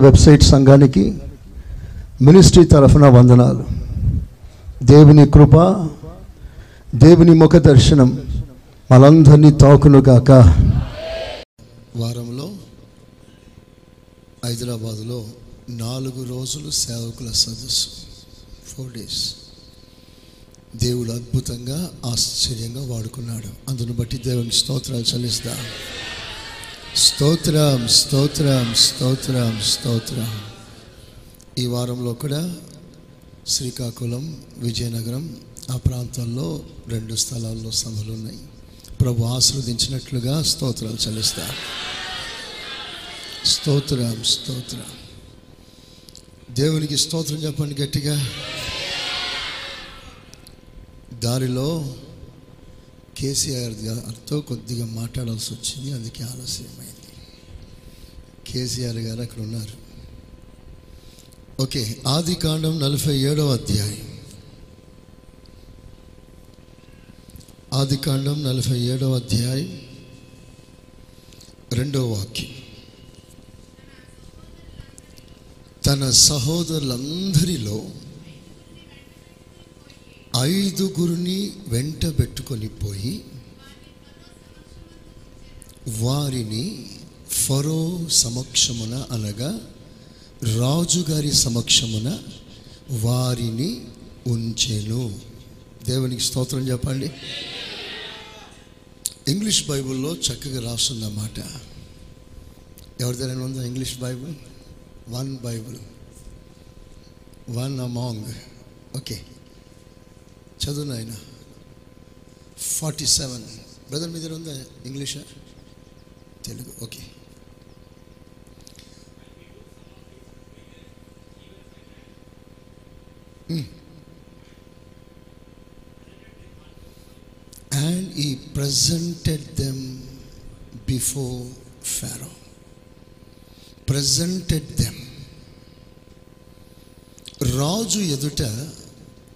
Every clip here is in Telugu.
వెబ్సైట్ సంఘానికి మినిస్ట్రీ తరఫున వందనాలు. దేవుని కృప దేవుని ముఖ దర్శనం మనందరినీ తాకునుగాక వారంలో హైదరాబాదులో నాలుగు రోజులు సేవకుల సదస్సు. ఫోర్ డేస్ దేవుడు అద్భుతంగా ఆశ్చర్యంగా వాడుకున్నాడు. అందును బట్టి దేవునికి స్తోత్రాలు చెల్లిస్తా. స్తోత్రం స్తోత్రం స్తోత్రం స్తోత్రం. ఈ వారంలో కూడా శ్రీకాకుళం విజయనగరం ఆ ప్రాంతాల్లో రెండు స్థలాల్లో సభలు ఉన్నాయి. ప్రభు ఆశీర్వదించినట్లుగా స్తోత్రాలు చెల్లిస్తా స్తోత్రం స్తోత్రం. దేవునికి స్తోత్రం చెప్పండి గట్టిగా. దారిలో కేసీఆర్ గారితో కొద్దిగా మాట్లాడాల్సి వచ్చింది అందుకే ఆలస్యమైంది. కేసీఆర్ గారు అక్కడ ఉన్నారు. ఓకే ఆది కాండం నలభై ఏడవ అధ్యాయం. ఆది కాండం నలభై ఏడవ అధ్యాయం రెండవ వాక్యం. తన సహోదరులందరిలో ఐదుగురిని వెంట పెట్టుకొని పోయి వారిని ఫరో సమక్షమున అనగా రాజుగారి సమక్షమున వారిని ఉంచెను. దేవునికి స్తోత్రం చెప్పండి. ఇంగ్లీష్ బైబిల్లో చక్కగా రాస్తుందన్నమాట ఎవరిదైనా ఉందా English Bible? One Bible. One among. Okay. చదువు నాయన ఫార్టీ సెవెన్ బ్రదర్ మీ దగ్గర ఉందా ఇంగ్లీషా Telugu okay and he presented them before Pharaoh presented them రాజు ఎదుట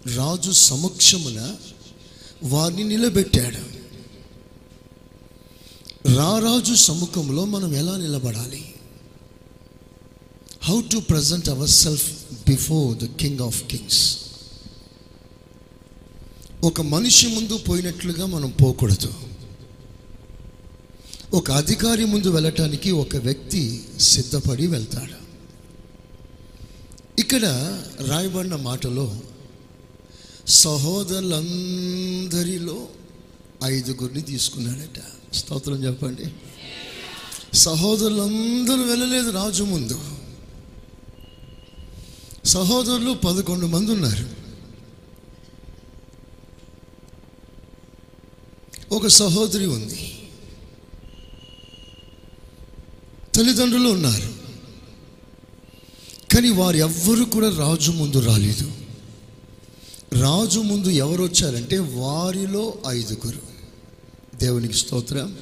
రాజు సమక్షమున వారిని నిలబెట్టాడు. రారాజు సముఖంలో మనం ఎలా నిలబడాలి? How to present our self before the king of kings ఒక మనిషి ముందు పోయినట్లుగా మనం పోకూడదు. ఒక అధికారి ముందు వెళ్ళటానికి ఒక వ్యక్తి సిద్ధపడి వెళ్తాడు. ఇక్కడ రాయబడిన మాటలో సహోదరులందరిలో ఐదుగురిని తీసుకున్నాడట. స్తోత్రం చెప్పండి. సహోదరులందరూ వెళ్ళలేదు రాజు ముందు. సహోదరులు పదకొండు మంది ఉన్నారు. ఒక సహోదరి ఉంది. తల్లిదండ్రులు ఉన్నారు. కానీ వారు ఎవ్వరు కూడా రాజు ముందు రాలేదు. రాజు ముందు ఎవరు వచ్చారంటే వారిలో ఐదుగురు. దేవునికి స్తోత్రం.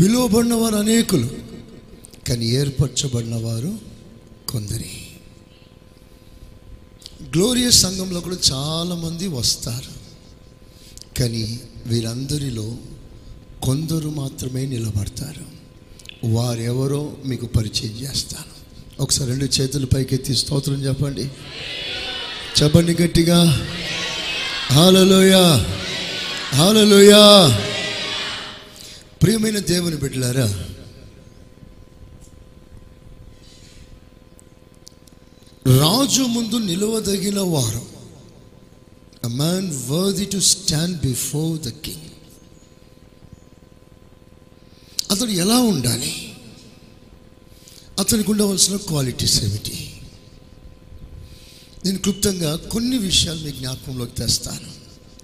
పిలువబడిన వారు అనేకులు కానీ ఏర్పరచబడిన వారు కొందరి. గ్లోరియస్ సంఘంలో కూడా చాలామంది వస్తారు కానీ వీరందరిలో కొందరు మాత్రమే నిలబడతారు. వారెవరో మీకు పరిచయం చేస్తాను. ఒకసారి రెండు చేతులు పైకెత్తి స్తోత్రం చెప్పండి. చెప్పండి గట్టిగా. హాలలోయ హాలలోయ ప్రియమైన దేవుని బిడ్డలారా రాజు ముందు నిలవదగిన వారు. A man worthy to stand before the king అతడు ఎలా ఉండాలి? అతనికి ఉండవలసిన క్వాలిటీస్ ఏమిటి? నేను క్లుప్తంగా కొన్ని విషయాలు మీ జ్ఞాపకంలోకి తెస్తాను.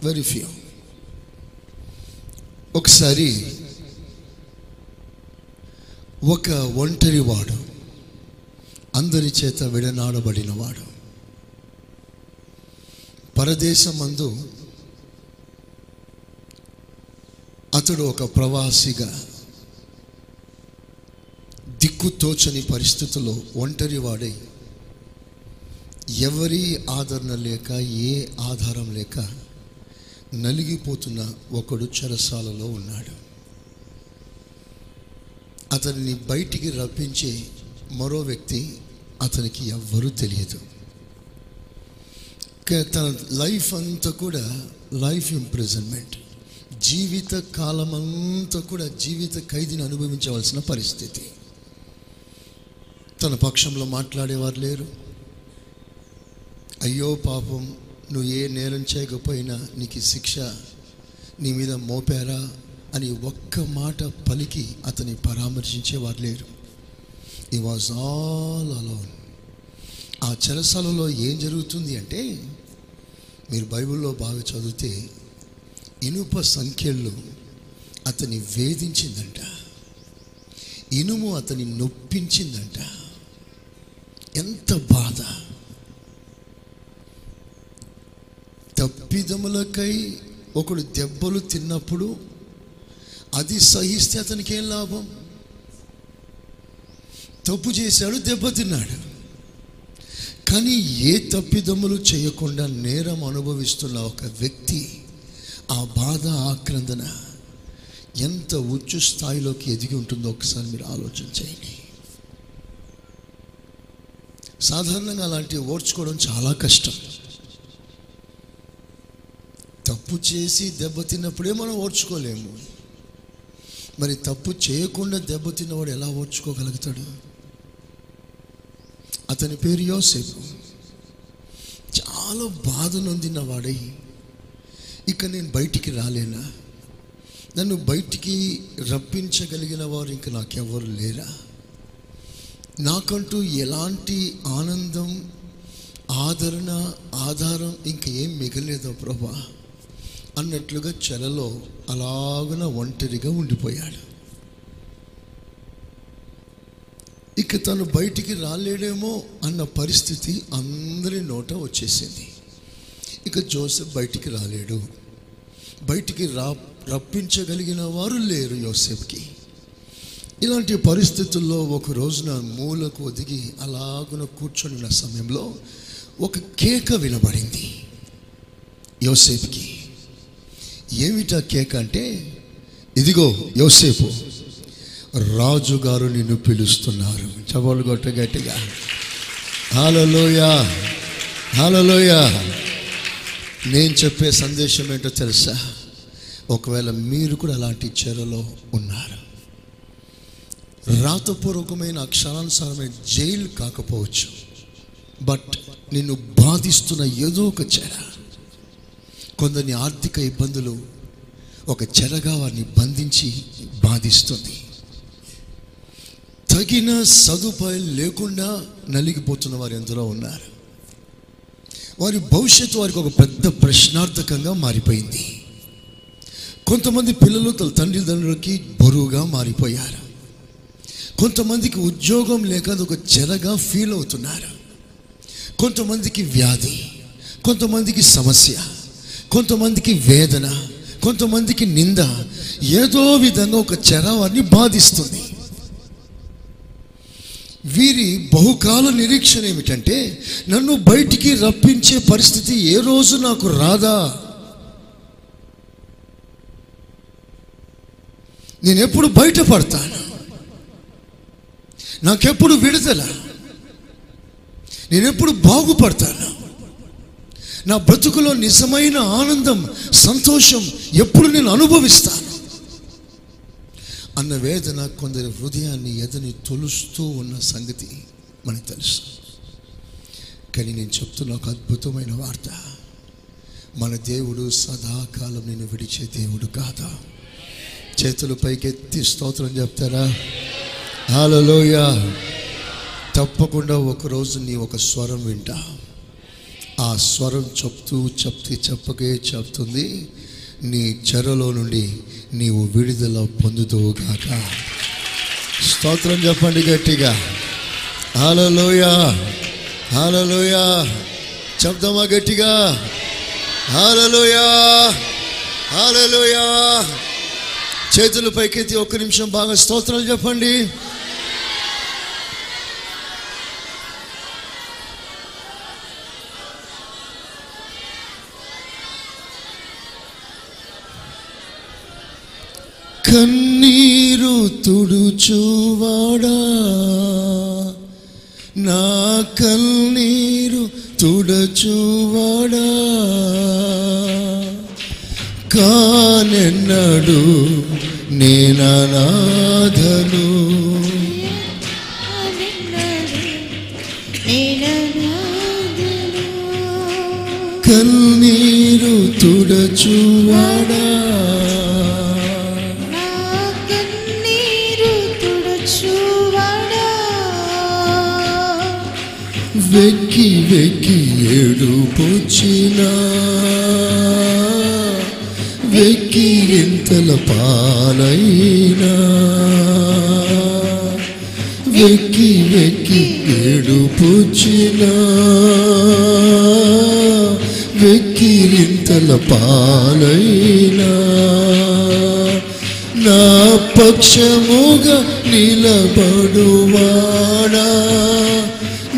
వెరీ ఫ్యూ ఒకసారి ఒక ఒంటరి వాడు అందరి చేత విడనాడబడినవాడు పరదేశమందు అతడు ఒక ప్రవాసిగా దిక్కుతోచని పరిస్థితుల్లో ఒంటరి వాడై ఎవరి ఆదరణ లేక ఏ ఆధారం లేక నలిగిపోతున్న ఒకడు చెరసాలలో ఉన్నాడు. అతన్ని బయటికి రప్పించే మరో వ్యక్తి అతనికి ఎవ్వరూ తెలియదు. తన లైఫ్ అంతా కూడా లైఫ్ ఇంప్రిజన్మెంట్. జీవిత కాలమంతా కూడా జీవిత ఖైదీని అనుభవించవలసిన పరిస్థితి. తన పక్షంలో మాట్లాడేవారు లేరు. అయ్యో పాపం నువ్వు ఏ నేరం చేయకపోయినా నీకు శిక్ష నీ మీద మోపారా అని ఒక్క మాట పలికి అతని పరామర్శించేవారు లేరు. ఈ వాజ్ ఆల్ అలోన్ ఆ చెరసాలలో ఏం జరుగుతుంది అంటే మీరు బైబిల్లో బాగా చదివితే ఇనుప సంఖ్యలు అతని వేధించిందంట. ఇనుము అతని నొప్పించిందంట. ఎంత బాధ. తప్పిదములకై ఒకడు దెబ్బలు తిన్నప్పుడు అది సహిస్తే అతనికి ఏం లాభం? తప్పు చేశాడు దెబ్బతిన్నాడు కానీ ఏ తప్పిదములు చేయకుండా నేరం అనుభవిస్తున్న ఒక వ్యక్తి ఆ బాధ ఆక్రందన ఎంత ఉచ్చు స్థాయిలోకి ఎదిగి ఉంటుందో ఒకసారి మీరు ఆలోచన చేయండి. సాధారణంగా అలాంటివి ఓర్చుకోవడం చాలా కష్టం. తప్పు చేసి దెబ్బతిన్నప్పుడే మనం ఓర్చుకోలేము. మరి తప్పు చేయకుండా దెబ్బతిన్నవాడు ఎలా ఓర్చుకోగలుగుతాడు? అతని పేరు యోసేపు. చాలా బాధ నొందిన వాడై ఇక నేను బయటికి రాలేనా? నన్ను బయటికి రప్పించగలిగిన వారు ఇంక నాకెవరు లేరా? నాకంటూ ఎలాంటి ఆనందం ఆదరణ ఆధారం ఇంక ఏం మిగలేదో ప్రభా. అన్నట్లుగా చెలలో అలాగున ఒంటరిగా ఉండిపోయాడు. ఇక తను బయటికి రాలేడేమో అన్న పరిస్థితి అందరి నోట వచ్చేసింది. ఇక జోసెఫ్ బయటికి రాలేడు. బయటికి రా రప్పించగలిగిన వారు లేరు యోసెఫ్కి ఇలాంటి పరిస్థితుల్లో ఒక రోజున మూలకు ఒదిగి అలాగున కూర్చొని సమయంలో ఒక కేక వినబడింది. యోసేపుకి ఏమిటా కేక అంటే? ఇదిగో యోసేపు రాజుగారు నిన్ను పిలుస్తున్నారు. చవలు కొట్ట గట్టిగా. హాలలోయ హాలలోయ. నేను చెప్పే సందేశం ఏంటో తెలుసా? ఒకవేళ మీరు కూడా అలాంటి చెరలో ఉన్నారు. రాతపూర్వకమైన అక్షరానుసారమైన జైలు కాకపోవచ్చు. బట్ నిన్ను బాధిస్తున్న ఏదో ఒక చెర. కొందరిని ఆర్థిక ఇబ్బందులు ఒక చెరగా వారిని బంధించి బాధిస్తుంది. తగిన సదుపాయాలు లేకుండా నలిగిపోతున్న వారు ఎందరో ఉన్నారు. వారి భవిష్యత్తు వారికి ఒక పెద్ద ప్రశ్నార్థకంగా మారిపోయింది. కొంతమంది పిల్లలు తన తండ్రిదండ్రులకి బరువుగా మారిపోయారు. కొంతమందికి ఉద్యోగం లేక అది ఒక చెరగా ఫీల్ అవుతున్నారు. కొంతమందికి వ్యాధి కొంతమందికి సమస్య కొంతమందికి వేదన కొంతమందికి నింద ఏదో విధంగా ఒక చెర వారిని బాధిస్తుంది. వీరి బహుకాల నిరీక్షణ ఏమిటంటే నన్ను బయటికి రప్పించే పరిస్థితి ఏ రోజు నాకు రాదా? నేను ఎప్పుడు బయటపడతాను? నాకెప్పుడు విడుదల? నేనెప్పుడు బాగుపడతాను? నా బ్రతుకులో నిజమైన ఆనందం సంతోషం ఎప్పుడు నేను అనుభవిస్తాను? అన్న వేదన కొందరి హృదయాన్ని ఎదని తొలుస్తూ ఉన్న సంగతి మనకు తెలుసు. కానీ నేను చెప్తున్న ఒక అద్భుతమైన వార్త. మన దేవుడు సదాకాలం నేను విడిచే దేవుడు కాదా? చేతులు పైకెత్తి స్తోత్రం చెప్తారా? హాలలోయ తప్పకుండా ఒకరోజు నీ ఒక స్వరం వింటా. ఆ స్వరం చెప్తూ చెప్తే చెప్పకే చెప్తుంది. నీ చెరలో నుండి నీవు విడుదల పొందుతూగాక స్తోత్రం చెప్పండి గట్టిగా. హాలలోయ హాలలోయ చెప్దామా గట్టిగా. హాలలోయ హాలలోయ చేతులు పైకెత్తి ఒక్క నిమిషం బాగా స్తోత్రాలు చెప్పండి. కన్నీరు తుడుచువాడా? నా కన్నీరు తుడచువాడా? కానెన్నడు నేననాథను కన్నీరు తుడచువాడా? వెక్కి వెక్కి ఏడుపొచ్చినా. వెక్కి ఎంతల పాలైనా. వెక్కి వెక్కి ఏడుపొచ్చినా. వెక్కి ఎంతల పాలైనా. నా పక్షముగా నిలబడువాడా.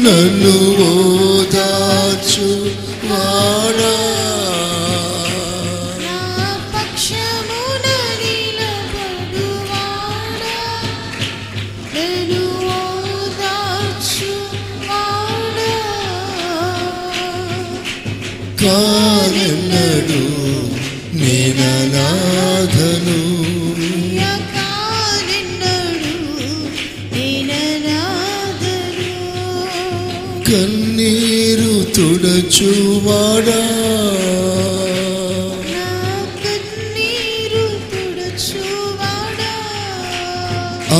నన్ను తుడచువాడా?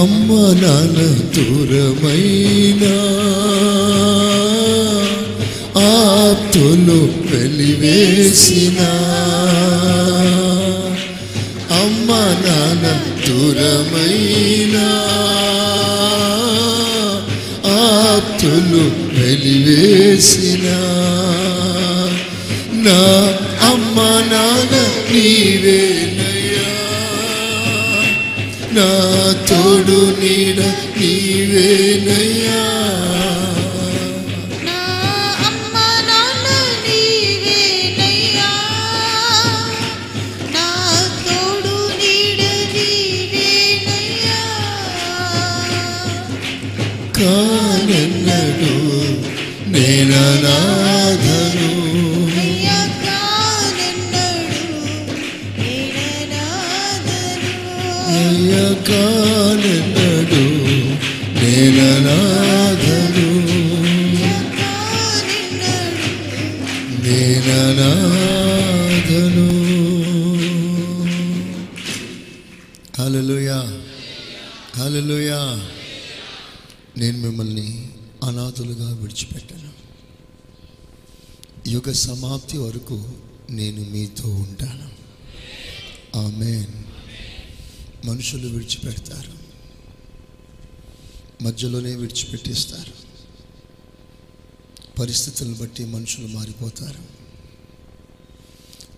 అమ్మ నాన్న దూరమైనా? ఆప్తులు వెలివేసిన? అమ్మ నాన్న దూరమైనా? ఆప్తులు వెలివేసిన? నా అమ్మ నాన్న నీవేనయ్యా నా తోడు నీడ నీవేనయ్యా యుగ సమాప్తి వరకు నేను మీతో ఉంటాను. ఆమెన్. మనుషులు విడిచిపెడతారు. మధ్యలోనే విడిచిపెట్టేస్తారు. పరిస్థితులను బట్టి మనుషులు మారిపోతారు.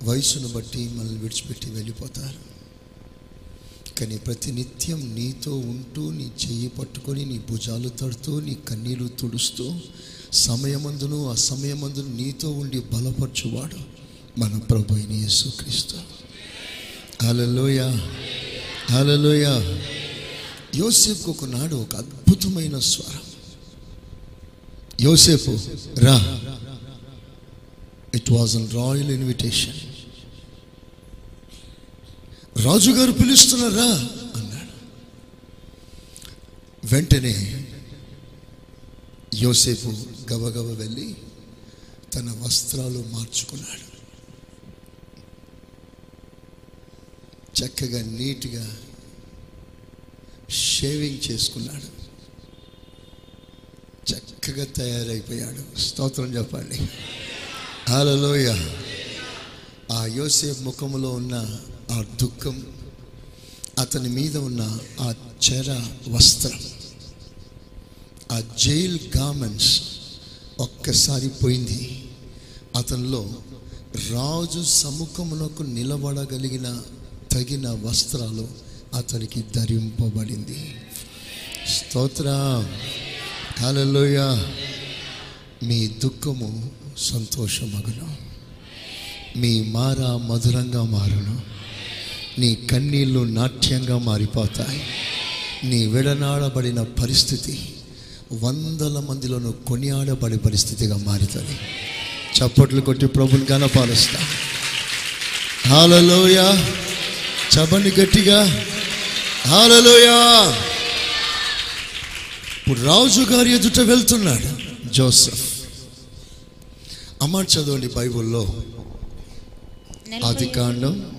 వయసును బట్టి మనల్ని విడిచిపెట్టి వెళ్ళిపోతారు. కానీ ప్రతి నిత్యం నీతో ఉంటూ నీ చెయ్యి పట్టుకొని నీ భుజాలు తడుతూ నీ కన్నీళ్ళు తుడుస్తూ సమయమందును అసమయమందును నీతో ఉండి బలపరచువాడు మన ప్రభు అయిన యేసుక్రీస్తు. అలలోయ అలలోయ యోసేపు ఒకనాడు ఒక అద్భుతమైన స్వరం. యోసేపు రా. It was an royal invitation రాజుగారు పిలుస్తున్నారా అన్నాడు. వెంటనే యోసేపు గబగబ వెళ్ళి తన వస్త్రాలు మార్చుకున్నాడు. చక్కగా నీట్గా షేవింగ్ చేసుకున్నాడు. చక్కగా తయారైపోయాడు. స్తోత్రం చెప్పండి. హలోయ ఆ యోసేపు ముఖంలో ఉన్న ఆ దుఃఖం అతని మీద ఉన్న ఆ చెర వస్త్రం ఆ జైల్ గార్మెంట్స్ ఒక్కసారి పోయింది. అతనిలో రాజు సముఖమునకు నిలబడగలిగిన తగిన వస్త్రాలు అతనికి ధరింపబడింది. స్తోత్ర. కాలలోయ మీ దుఃఖము సంతోషమగును. మీ మార మధురంగా మారును. నీ కన్నీళ్ళు నాట్యంగా మారిపోతాయి. నీ విడనాడబడిన పరిస్థితి వందల మందిలోనూ కొనియాడబడే పరిస్థితిగా మారుతుంది. చప్పట్లు కొట్టి ప్రభుని కనపాలుస్తా హాలలోయ చపని గట్టిగా. హాలలోయ ఇప్పుడు రాజు గారి ఎదుట వెళ్తున్నాడు జోసెఫ్. అమ్మ చదవండి బైబిల్లో. ఆది కాండం.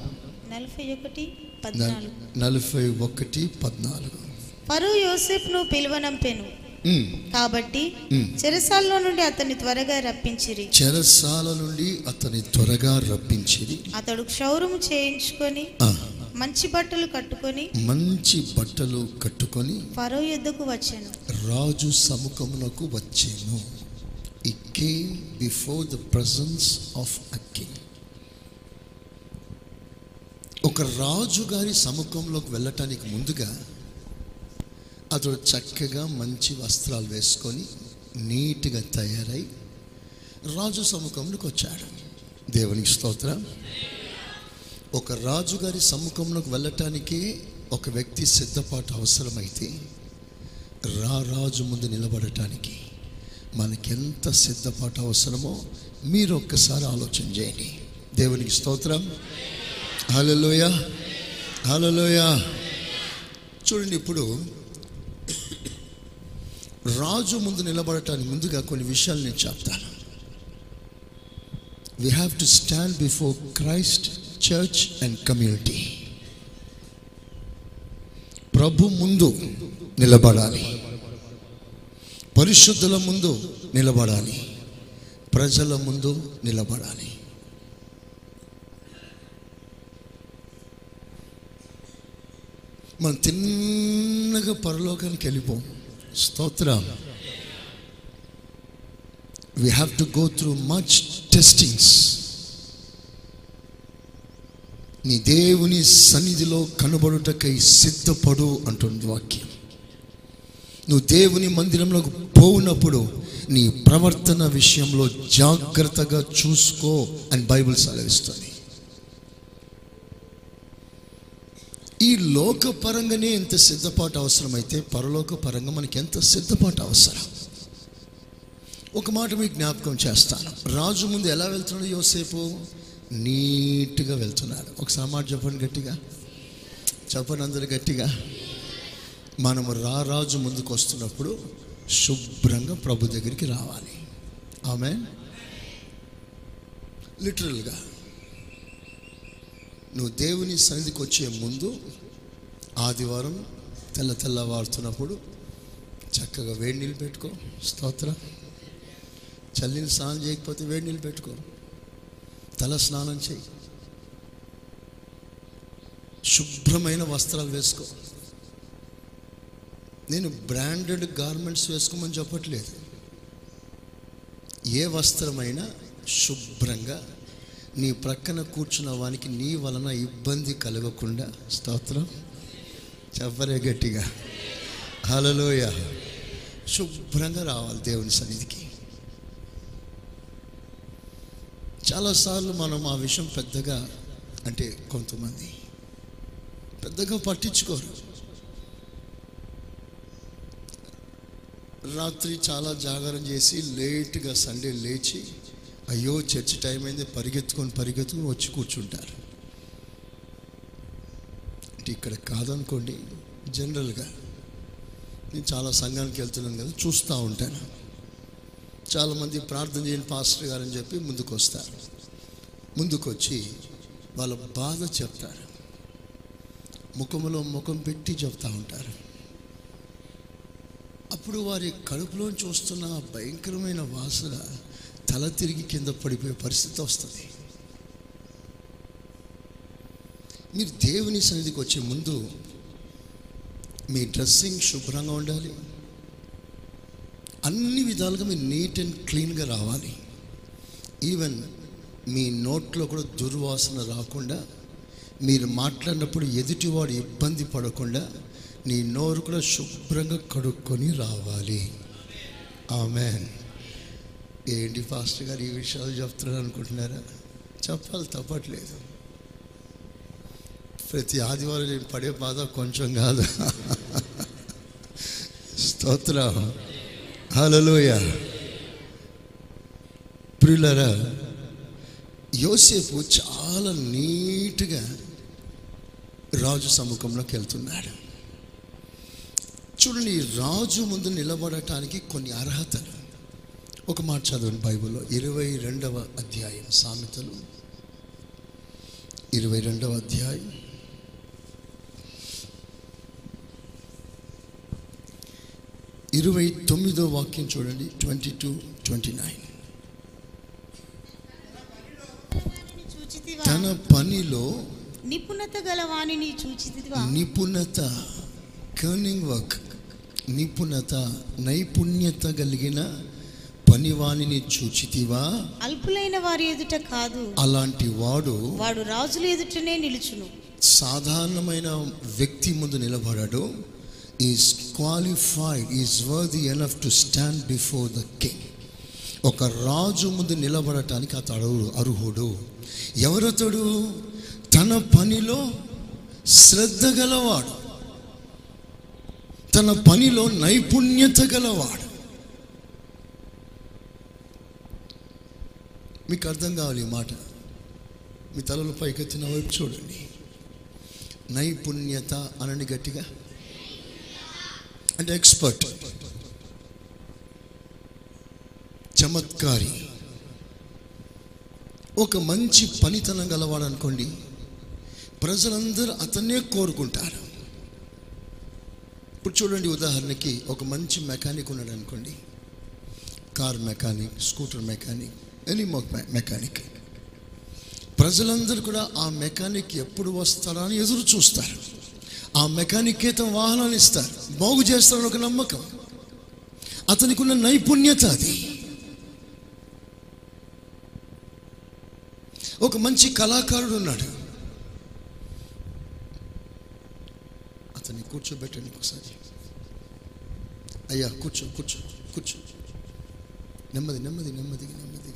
నలభై ఒకటి పద్నాలుగు. నలభై ఒకటి పద్నాలుగు. ఫరో యోసేపును పిలువనంపెను. కాబట్టి. చెరసాల్లో నుండి అతన్ని త్వరగా రప్పించిరి. చెరసాల నుండి అతని త్వరగా రప్పించిరి. అతడు క్షౌరము చేయించుకొని మంచి బట్టలు కట్టుకొని మంచి బట్టలు కట్టుకొని ఫరో యుద్ధకు వచ్చాను. రాజు సముఖమునకు వచ్చాను. He came before the presence of a king ఒక రాజు గారి సముఖంలోకి వెళ్ళటానికి ముందుగా అతడు చక్కగా మంచి వస్త్రాలు వేసుకొని నీట్గా తయారై రాజు సముఖంలోకి వచ్చాడు. దేవునికి స్తోత్ర. ఒక రాజుగారి సముఖంలోకి వెళ్ళటానికి ఒక వ్యక్తి సిద్ధపాటు అవసరమైతే రా రాజు ముందు నిలబడటానికి మనకెంత సిద్ధపాటు అవసరమో మీరు ఒక్కసారి ఆలోచన చేయండి. దేవునికి స్తోత్రం. హలోయ హలోయ చూడండి ఇప్పుడు రాజు ముందు నిలబడటానికి ముందుగా కొన్ని విషయాలు నేను చెప్తాను. We have to stand before Christ church and community ప్రభు ముందు నిలబడాలి. పరిశుద్ధుల ముందు నిలబడాలి. ప్రజల ముందు నిలబడాలి. మనం తిన్నగా పరలోకానికి వెళ్ళిపోము స్తోత్రం. We have to go through much testings నీ దేవుని సన్నిధిలో కనబడుటకై సిద్ధపడు అంటుంది వాక్యం. నువ్వు దేవుని మందిరంలోకి పోనప్పుడు నీ ప్రవర్తన విషయంలో జాగ్రత్తగా చూసుకో అని బైబిల్ సెలవిస్తుంది. ఈ లోక పరంగానే ఎంత సిద్ధపాటు అవసరమైతే పరలోక పరంగా మనకి ఎంత సిద్ధపాటు అవసరం? ఒక మాట మీకు జ్ఞాపకం చేస్తాను. రాజు ముందు ఎలా వెళ్తున్నాడు యోసేపు? నీట్గా వెళ్తున్నాడు. ఒకసారి మాట చెప్పండి గట్టిగా. చెప్పండి అందరు గట్టిగా. మనము రా రాజు ముందుకు వస్తున్నప్పుడు శుభ్రంగా ప్రభు దగ్గరికి రావాలి. ఆమె లిటరల్గా. నువ్వు దేవుని సన్నిధికి వచ్చే ముందు ఆదివారం తెల్ల తెల్లవారుతున్నప్పుడు చక్కగా వేడి నీళ్ళు పెట్టుకో. స్తోత్రం. చల్లిని స్నానం చేయకపోతే వేడి నీళ్ళు పెట్టుకో. తల స్నానం చేయి. శుభ్రమైన వస్త్రాలు వేసుకో. నేను బ్రాండెడ్ గార్మెంట్స్ వేసుకోమని చెప్పట్లేదు. ఏ వస్త్రమైనా శుభ్రంగా నీ ప్రక్కన కూర్చున్న వానికి నీ వలన ఇబ్బంది కలగకుండా స్తోత్రం. చెప్పరే గట్టిగా. హలలోయ శుభ్రంగా రావాలి దేవుని సన్నిధికి. చాలాసార్లు మనం ఆ విషయం పెద్దగా అంటే కొంతమంది పెద్దగా పట్టించుకోరు. రాత్రి చాలా జాగారం చేసి లేట్గా సండే లేచి అయ్యో చర్చి టైం అయింది పరిగెత్తుకొని పరిగెత్తుకొని వచ్చి కూర్చుంటారు. అంటే ఇక్కడ కాదనుకోండి జనరల్గా నేను చాలా సంఘానికి వెళ్తున్నాను కదా చూస్తూ ఉంటాను. చాలామంది ప్రార్థన చేయని పాస్టర్ గారు అని చెప్పి ముందుకు వస్తారు ముందుకొచ్చి వాళ్ళ బాధ చెప్తారు. ముఖములో ముఖం పెట్టి చెప్తూ ఉంటారు. అప్పుడు వారి కడుపులోంచి వస్తున్న భయంకరమైన వాసన తల తిరిగి కింద పడిపోయే పరిస్థితి వస్తుంది. మీరు దేవుని సన్నిధికి వచ్చే ముందు మీ డ్రెస్సింగ్ శుభ్రంగా ఉండాలి. అన్ని విధాలుగా మీరు నీట్ అండ్ క్లీన్గా రావాలి. ఈవెన్ మీ నోట్లో కూడా దుర్వాసన రాకుండా మీరు మాట్లాడినప్పుడు ఎదుటివాడు ఇబ్బంది పడకుండా నీ నోరు కూడా శుభ్రంగా కడుక్కొని రావాలి. ఆమె ఏంటి ఫాస్టర్ గారు ఈ విషయాలు చెప్తున్నారు అనుకుంటున్నారా? చెప్పాలి తప్పట్లేదు. ప్రతి ఆదివారం నేను పడే బాధ కొంచెం కాదు. స్తోత్రం. హల్లెలూయ. ప్రియులరా యోసేపు చాలా నీట్గా రాజు సముఖంలోకి వెళ్తున్నాడు. చూడండి రాజు ముందు నిలబడటానికి కొన్ని అర్హతలు. ఒక మాట చదవండి బైబిల్లో. ఇరవై రెండవ అధ్యాయం సామెతలు. ఇరవై రెండవ అధ్యాయం. ఇరవై తొమ్మిదో వాక్యం చూడండి ట్వంటీ టూ ట్వంటీ నైన్. తన పనిలో నిపుణత గల వాణిని చూచితివా నిపుణత కర్నింగ్ వర్క్ నిపుణత నైపుణ్యత కలిగిన పనివాణిని చూచితివా? అల్పులైన వారి ఎదుట కాదు. అలాంటి వాడు వాడు రాజుల ఎదుటనే నిలుచును. సాధారణమైన వ్యక్తి ముందు నిలబడడు. Is qualified is worthy enough to stand before the king ఒక రాజు ముందు నిలబడటానికి అతడు అర్హుడు. ఎవరతడు? తన పనిలో శ్రద్ధ గలవాడు. తన పనిలో నైపుణ్యత గలవాడు. మీకు అర్థం కావాలి ఈ మాట. మీ తలలు పైకెత్తిన వైపు చూడండి. నైపుణ్యత అనండి గట్టిగా. అంటే ఎక్స్పర్ట్ చమత్కారి. ఒక మంచి పనితనం గలవాడు అనుకోండి ప్రజలందరూ అతన్నే కోరుకుంటారు. ఇప్పుడు చూడండి ఉదాహరణకి ఒక మంచి మెకానిక్ ఉన్నాడు అనుకోండి. Car mechanic scooter mechanic any mechanic ప్రజలందరూ కూడా ఆ మెకానిక్ ఎప్పుడు వస్తారా అని ఎదురు చూస్తారు. ఆ మెకానిక్ తమ వాహనాన్ని ఇస్తారు. బాగు చేస్తారని ఒక నమ్మకం. అతనికి ఉన్న నైపుణ్యత అది. ఒక మంచి కళాకారుడు ఉన్నాడు. అతన్ని కూర్చోబెట్టండి ఒకసారి. అయ్యా కూర్చో కూర్చో కూర్చో. నెమ్మది నెమ్మది నెమ్మదిగా నెమ్మదిగా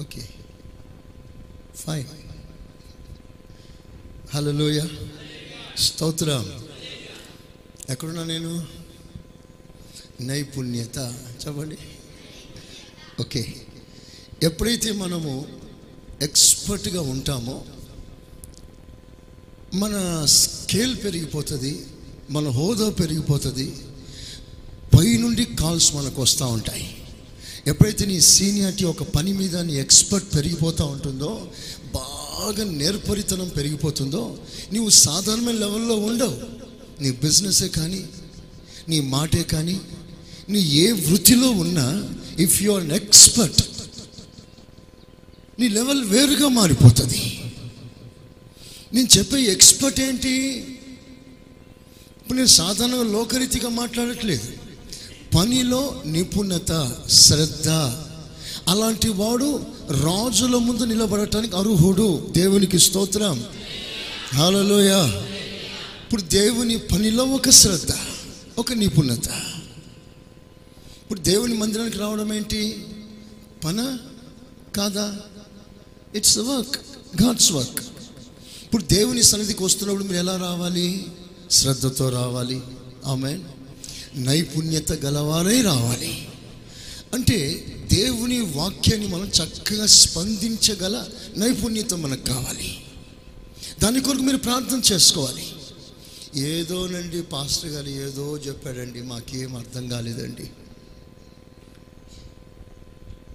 ఓకే ఫైన్ లోయ స్తోత్రం ఎక్కడున్నా నేను? నైపుణ్యత. చెప్పండి. ఓకే ఎప్పుడైతే మనము ఎక్స్పర్ట్గా ఉంటామో మన స్కేల్ పెరిగిపోతుంది మన హోదా పెరిగిపోతుంది పైనుండి కాల్స్ మనకు వస్తూ ఉంటాయి. ఎప్పుడైతే నీ సీనియారిటీ ఒక పని మీద నీ ఎక్స్పర్ట్ పెరిగిపోతూ ఉంటుందో బాగా నేర్పరితనం పెరిగిపోతుందో నీవు సాధారణమైన లెవెల్లో ఉండవు. నీ బిజినెసే కానీ నీ మాటే కానీ నీ ఏ వృత్తిలో ఉన్నా ఇఫ్ యు ఆర్ ఎక్స్పర్ట్ నీ లెవెల్ వేరుగా మారిపోతుంది. నేను చెప్పే ఎక్స్పర్ట్ ఏంటి? ఇప్పుడు నేను సాధారణంగా లోకరీతిగా మాట్లాడట్లేదు. పనిలో నిపుణత శ్రద్ధ. అలాంటి వాడు రాజుల ముందు నిలబడటానికి అర్హుడు. దేవునికి స్తోత్రం. హలోయ ఇప్పుడు దేవుని పనిలో ఒక శ్రద్ధ ఒక నిపుణత. ఇప్పుడు దేవుని మందిరానికి రావడం ఏంటి? పన? కాదా? ఇట్స్ వర్క్ గాడ్స్ వర్క్ ఇప్పుడు దేవుని సన్నిధికి వస్తున్నప్పుడు మీరు ఎలా రావాలి? శ్రద్ధతో రావాలి. ఆమె నైపుణ్యత గలవారై రావాలి. అంటే దేవుని వాక్యాన్ని మనం చక్కగా స్పందించగల నైపుణ్యత మనకు కావాలి. దాని కొరకు మీరు ప్రార్థన చేసుకోవాలి. ఏదోనండి పాస్టర్ గారు ఏదో చెప్పాడండి మాకేం అర్థం కాలేదండి.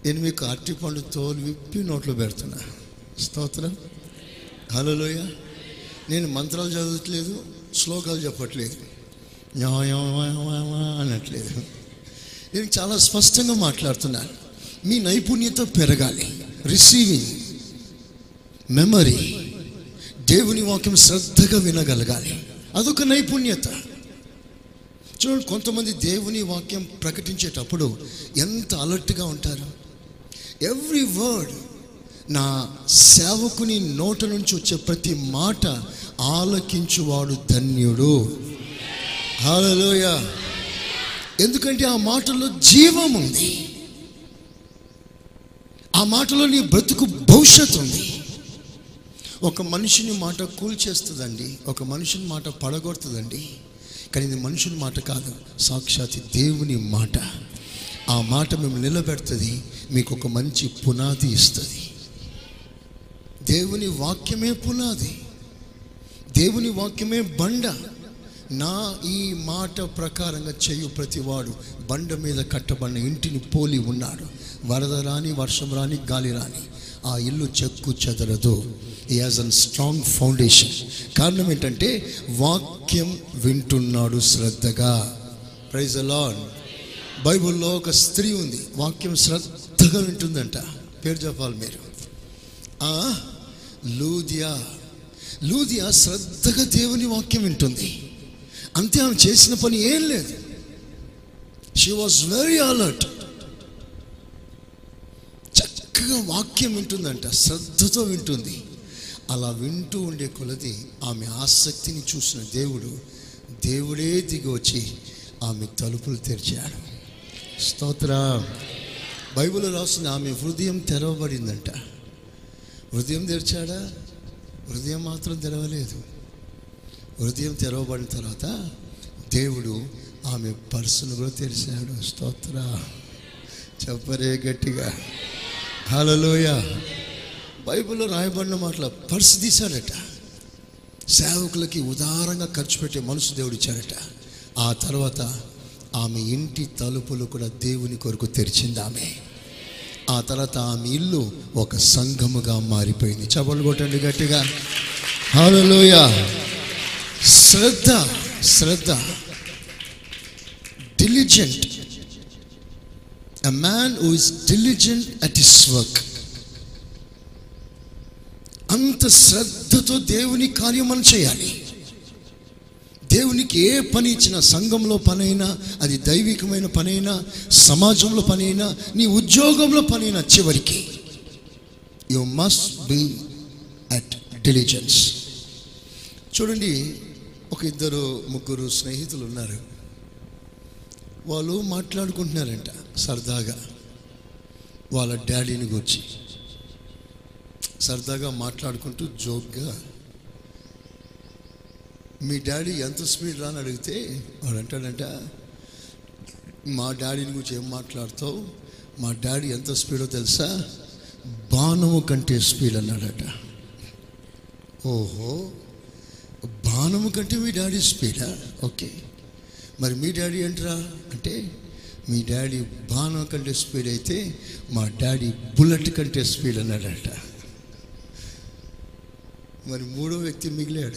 నేను మీకు అరటిపండు తోలు విప్పి నోట్లో పెడుతున్నా. స్తోత్రం. హలోయ నేను మంత్రాలు చదవట్లేదు శ్లోకాలు చెప్పట్లేదు. అనట్లేదు. నేను చాలా స్పష్టంగా మాట్లాడుతున్నాను. మీ నైపుణ్యత పెరగాలి. రిసీవింగ్ మెమరీ దేవుని వాక్యం శ్రద్ధగా వినగలగాలి. అదొక నైపుణ్యత. చూడండి కొంతమంది దేవుని వాక్యం ప్రకటించేటప్పుడు ఎంత అలర్ట్గా ఉంటారు? ఎవ్రీ వర్డ్ నా సేవకుని నోట నుంచి వచ్చే ప్రతి మాట ఆలకించువాడు ధన్యుడు. హల్లెలూయా ఎందుకంటే ఆ మాటలో జీవం ఉంది. ఆ మాటలో నీ బ్రతుకు భవిష్యత్తు ఉంది. ఒక మనిషిని మాట కూల్చేస్తుందండి. ఒక మనిషిని మాట పడగొడుతుందండి. కానీ ఇది మనుషుని మాట కాదు సాక్షాత్ దేవుని మాట. ఆ మాట మేము నిలబెడుతుంది మీకు ఒక మంచి పునాది ఇస్తుంది. దేవుని వాక్యమే పునాది. దేవుని వాక్యమే బండ. నా ఈ మాట ప్రకారంగా చేయు ప్రతివాడు బండ మీద కట్టబడిన ఇంటిని పోలి ఉన్నాడు. వరద రాని వర్షం రాని గాలి రాని. ఆ ఇల్లు చెక్కు చెదరదు. ఈ అన్ స్ట్రాంగ్ ఫౌండేషన్ కారణం ఏంటంటే వాక్యం వింటున్నాడు శ్రద్ధగా. ప్రైజ్ అలాన్ బైబిల్లో ఒక స్త్రీ ఉంది. వాక్యం శ్రద్ధగా వింటుందంట. పేరు చెప్పాలి మీరు. ఆ, లూదియా. లూదియా శ్రద్ధగా దేవుని వాక్యం వింటుంది. అంతే ఆమె చేసిన పని ఏం లేదు. షీ వాజ్ వెరీ అలర్ట్ చక్కగా వాక్యం వింటుందంట శ్రద్ధతో వింటుంది. అలా వింటూ ఉండే కొలది ఆమె ఆసక్తిని చూసిన దేవుడు దేవుడే దిగి వచ్చి ఆమె తలుపులు తెరిచాడు. స్తోత్ర. బైబిల్ రాసిన ఆమె హృదయం తెరవబడిందంట. హృదయం తెరిచాడా? హృదయం మాత్రం తెరవలేదు. హృదయం తెరవబడిన తర్వాత దేవుడు ఆమె పర్సును కూడా తెరిచాడు. స్తోత్ర. చెప్పరే గట్టిగా. హలోయ బైబిల్లో రాయబడిన మాటల పర్సు తీశాడట. సేవకులకి ఉదారంగా ఖర్చు పెట్టే మనసు దేవుడు ఇచ్చాడట. ఆ తర్వాత ఆమె ఇంటి తలుపులు కూడా దేవుని కొరకు తెరిచింది ఆమె. ఆ తర్వాత ఆమె ఇల్లు ఒక సంఘముగా మారిపోయింది. చపలు కొట్టండి గట్టిగా. హలోయ శ్రద్ధ శ్రద్ధ. Diligent a man who is diligent at his work అంత శ్రద్ధతో దేవుని కార్యం మనం చేయాలి. దేవునికి ఏ పని ఇచ్చినా సంఘంలో పనైనా అది దైవికమైన పనైనా సమాజంలో పనైనా నీ ఉద్యోగంలో పనైనా చివరికి. You must be at diligence చూడండి ఒక ఇద్దరు ముగ్గురు స్నేహితులు ఉన్నారు. వాళ్ళు మాట్లాడుకుంటున్నారంట సరదాగా. వాళ్ళ డాడీని గురించి. సరదాగా మాట్లాడుకుంటూ జోక్గా. మీ డాడీ ఎంత స్పీడ్ రాని అడిగితే వాడు అంటాడంట మా డాడీని గురించి ఏం మాట్లాడతావు? మా డాడీ ఎంత స్పీడో తెలుసా? బాణము కంటే స్పీడ్ అన్నాడట. ఓహో. బాణము కంటే మీ డాడీ స్పీడా? ఓకే. మరి మీ డాడీ అంటారా అంటే మీ డాడీ బాణం కంటే స్పీడ్ అయితే మా డాడీ బుల్లెట్ కంటే స్పీడ్ అన్నాడట. మరి మూడో వ్యక్తి మిగిలాడు.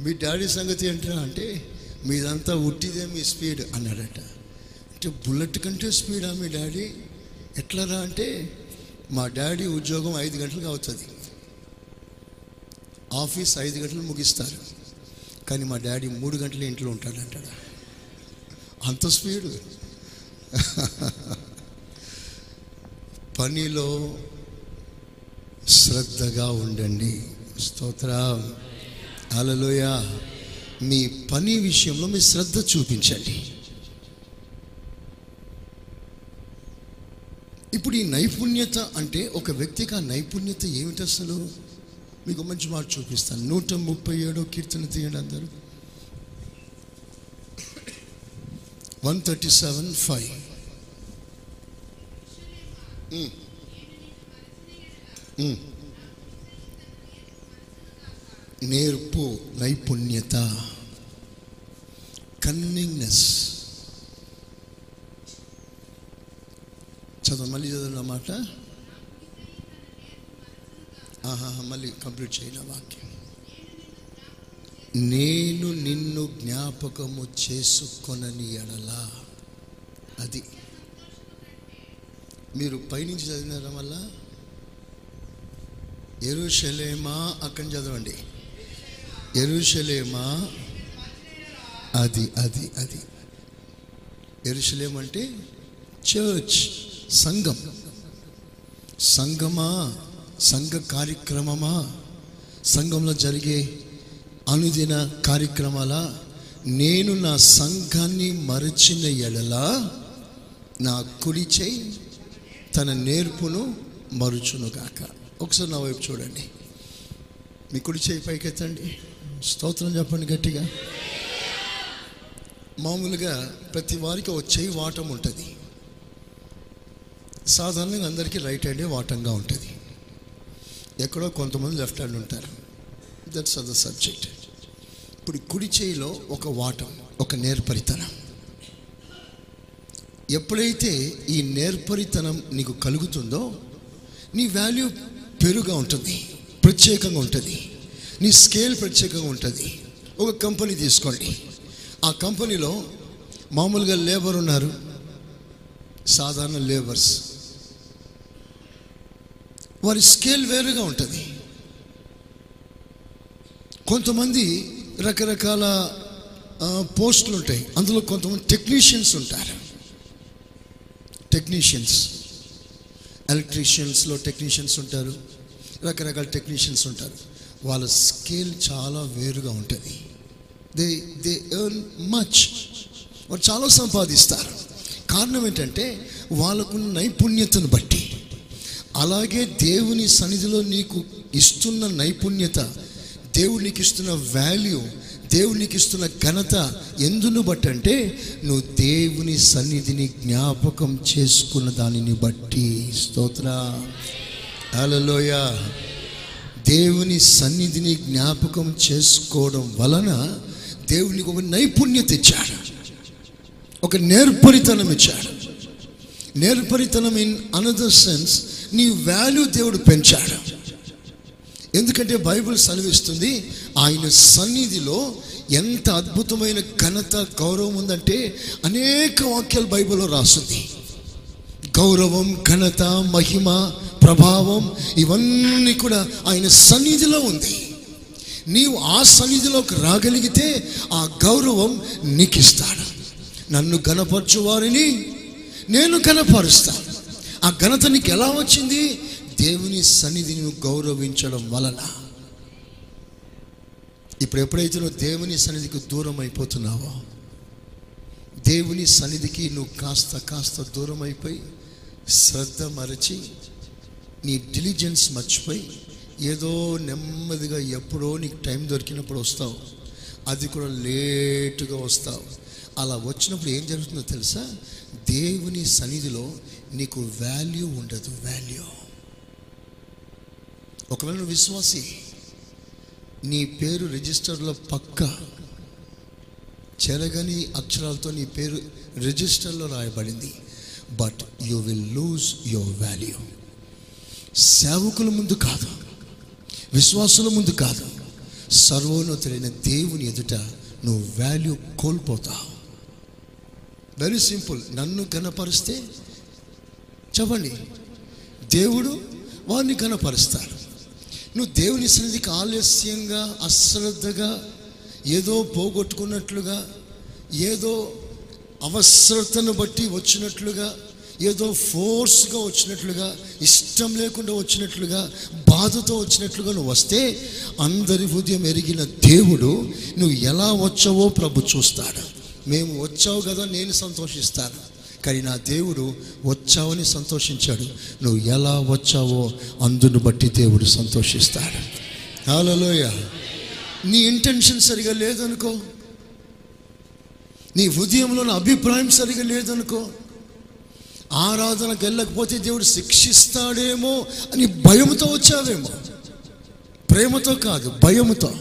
మీ డాడీ సంగతి ఏంటరా? అంటే మీదంతా ఉట్టిదే మీ స్పీడ్ అన్నాడట. అంటే బుల్లెట్ కంటే స్పీడా మీ డాడీ? ఎట్లరా? అంటే మా డాడీ ఉద్యోగం ఐదు గంటలకు అవుతుంది. ఆఫీస్ ఐదు గంటలు ముగిస్తారు. కానీ మా డాడీ మూడు గంటలు ఇంట్లో ఉంటాడంటాడు. అంత స్పీడ్. పనిలో శ్రద్ధగా ఉండండి. స్తోత్ర. అలలోయ మీ పని విషయంలో మీ శ్రద్ధ చూపించండి. ఇప్పుడు ఈ నైపుణ్యత అంటే ఒక వ్యక్తికి ఆ నైపుణ్యత ఏమిటి అసలు? మీకు మంచి మాట చూపిస్తాను. నూట ముప్పై ఏడో కీర్తన తీయండి అందరూ. One thirty seven five. నేర్పు నైపుణ్యత. కన్నింగ్నెస్. చదవ మళ్ళీ చదువు మాట. మళ్ళీ కంప్లీట్ చేయాలి వాక్యం. నేను నిన్ను జ్ఞాపకము చేసుకొనని ఎడలా. అది. మీరు పైనుంచి చదివినారా వల్ల ఎరుషలేమా అక్కడ చదవండి. ఎరుషలేమా? అది అది అది. ఎరుషలేం అంటే చర్చ్ సంఘం. సంఘమా? సంఘ కార్యక్రమమా? సంఘంలో జరిగే అనుదిన కార్యక్రమాల? నేను నా సంఘాన్ని మరచిన ఎడల? నా కుడి చేయి తన నేర్పును మరుచునుగాక ఒకసారి నా వైపు చూడండి. మీ కుడి చేయి పైకెత్తండి స్తోత్రం చెప్పండి గట్టిగా. మామూలుగా ప్రతి వారికి ఒక చేయి వాటం ఉంటుంది. సాధారణంగా అందరికీ రైట్ హ్యాండే వాటంగా ఉంటుంది. ఎక్కడో కొంతమంది లెఫ్ట్ హ్యాండ్ ఉంటారు. దట్స్ అదర్ సబ్జెక్ట్ ఇప్పుడు కుడి చేయిలో ఒక వాటం ఒక నేర్పరితనం. ఎప్పుడైతే ఈ నేర్పరితనం నీకు కలుగుతుందో నీ వాల్యూ పెరుగా ఉంటుంది ప్రత్యేకంగా ఉంటుంది. నీ స్కేల్ ప్రత్యేకంగా ఉంటుంది. ఒక కంపెనీ తీసుకోండి. ఆ కంపెనీలో మామూలుగా లేబర్ ఉన్నారు. సాధారణ లేబర్స్. వారి స్కేల్ వేరుగా ఉంటుంది. కొంతమంది రకరకాల పోస్టులు ఉంటాయి. అందులో కొంతమంది టెక్నీషియన్స్ ఉంటారు. టెక్నీషియన్స్. ఎలక్ట్రీషియన్స్లో టెక్నీషియన్స్ ఉంటారు. రకరకాల టెక్నీషియన్స్ ఉంటారు. వాళ్ళ స్కేల్ చాలా వేరుగా ఉంటుంది. దే దే ఎర్న్ మచ్ వారు చాలా సంపాదిస్తారు. కారణం ఏంటంటే వాళ్ళకున్న నైపుణ్యతను బట్టి. అలాగే దేవుని సన్నిధిలో నీకు ఇస్తున్న నైపుణ్యత దేవునికి ఇస్తున్న వాల్యూ దేవునికి ఇస్తున్న ఘనత ఎందును బట్టి అంటే నువ్వు దేవుని సన్నిధిని జ్ఞాపకం చేసుకున్న దానిని బట్టి. స్తోత్ర. అలలోయ దేవుని సన్నిధిని జ్ఞాపకం చేసుకోవడం వలన దేవునికి ఒక నైపుణ్యత ఇచ్చాడు. ఒక నేర్పరితనం ఇచ్చాడు. నేర్పరితనం ఇన్ అనదర్ సెన్స్ నీ వాల్యూ దేవుడు పెంచాడు. ఎందుకంటే బైబిల్ సెలవిస్తుంది ఆయన సన్నిధిలో ఎంత అద్భుతమైన ఘనత గౌరవం ఉందంటే అనేక వాక్యాలు బైబిల్లో రాస్తుంది. గౌరవం ఘనత మహిమ ప్రభావం ఇవన్నీ కూడా ఆయన సన్నిధిలో ఉంది. నీవు ఆ సన్నిధిలోకి రాగలిగితే ఆ గౌరవం నీకు ఇస్తాడు నన్ను గనపరచు వారిని నేను గణపరుస్తాను ఆ ఘనత నీకు ఎలా వచ్చింది? దేవుని సన్నిధిని గౌరవించడం వలన. ఇప్పుడు ఎప్పుడైతే నువ్వు దేవుని సన్నిధికి దూరం అయిపోతున్నావో దేవుని సన్నిధికి నువ్వు కాస్త కాస్త దూరం అయిపోయి శ్రద్ధ మరచి నీ డిలిజెన్స్ మర్చిపోయి ఏదో నెమ్మదిగా ఎప్పుడో నీకు టైం దొరికినప్పుడు వస్తావు. అది కూడా లేటుగా వస్తావు. అలా వచ్చినప్పుడు ఏం జరుగుతుందో తెలుసా? దేవుని సన్నిధిలో నీకు వాల్యూ ఉండదు వాల్యూ ఒకవేళ నువ్వు విశ్వాసి నీ పేరు రిజిస్టర్లో పక్క చెరగని అక్షరాలతో నీ పేరు రిజిస్టర్లో రాయబడింది but you will lose your value సేవకుల ముందు కాదు విశ్వాసుల ముందు కాదు సర్వోన్నతుడైన దేవుని ఎదుట నువ్వు వాల్యూ కోల్పోతావు. వెరీ సింపుల్ నన్ను కనపరిస్తే చెప్పండి దేవుడు వారిని కనపరుస్తాడు నువ్వు దేవుని సన్నిధికి ఆలస్యంగా అశ్రద్ధగా ఏదో పోగొట్టుకున్నట్లుగా ఏదో అవసరతను బట్టి వచ్చినట్లుగా ఏదో ఫోర్స్గా వచ్చినట్లుగా ఇష్టం లేకుండా వచ్చినట్లుగా బాధతో వచ్చినట్లుగా నువ్వు వస్తే అందరి హృదయం ఎరిగిన దేవుడు నువ్వు ఎలా వచ్చావో ప్రభు చూస్తాడు. మేము వచ్చావు కదా నేను సంతోషిస్తాను. కానీ నా దేవుడు వచ్చావని సంతోషించాడు. నువ్వు ఎలా వచ్చావో అందును బట్టి దేవుడు సంతోషిస్తాడు. హలోయ నీ ఇంటెన్షన్ సరిగా లేదనుకో నీ హృదయంలో నా అభిప్రాయం సరిగా లేదనుకో ఆరాధనకు వెళ్ళకపోతే దేవుడు శిక్షిస్తాడేమో అని భయంతో వచ్చావేమో. ప్రేమతో కాదు భయముతో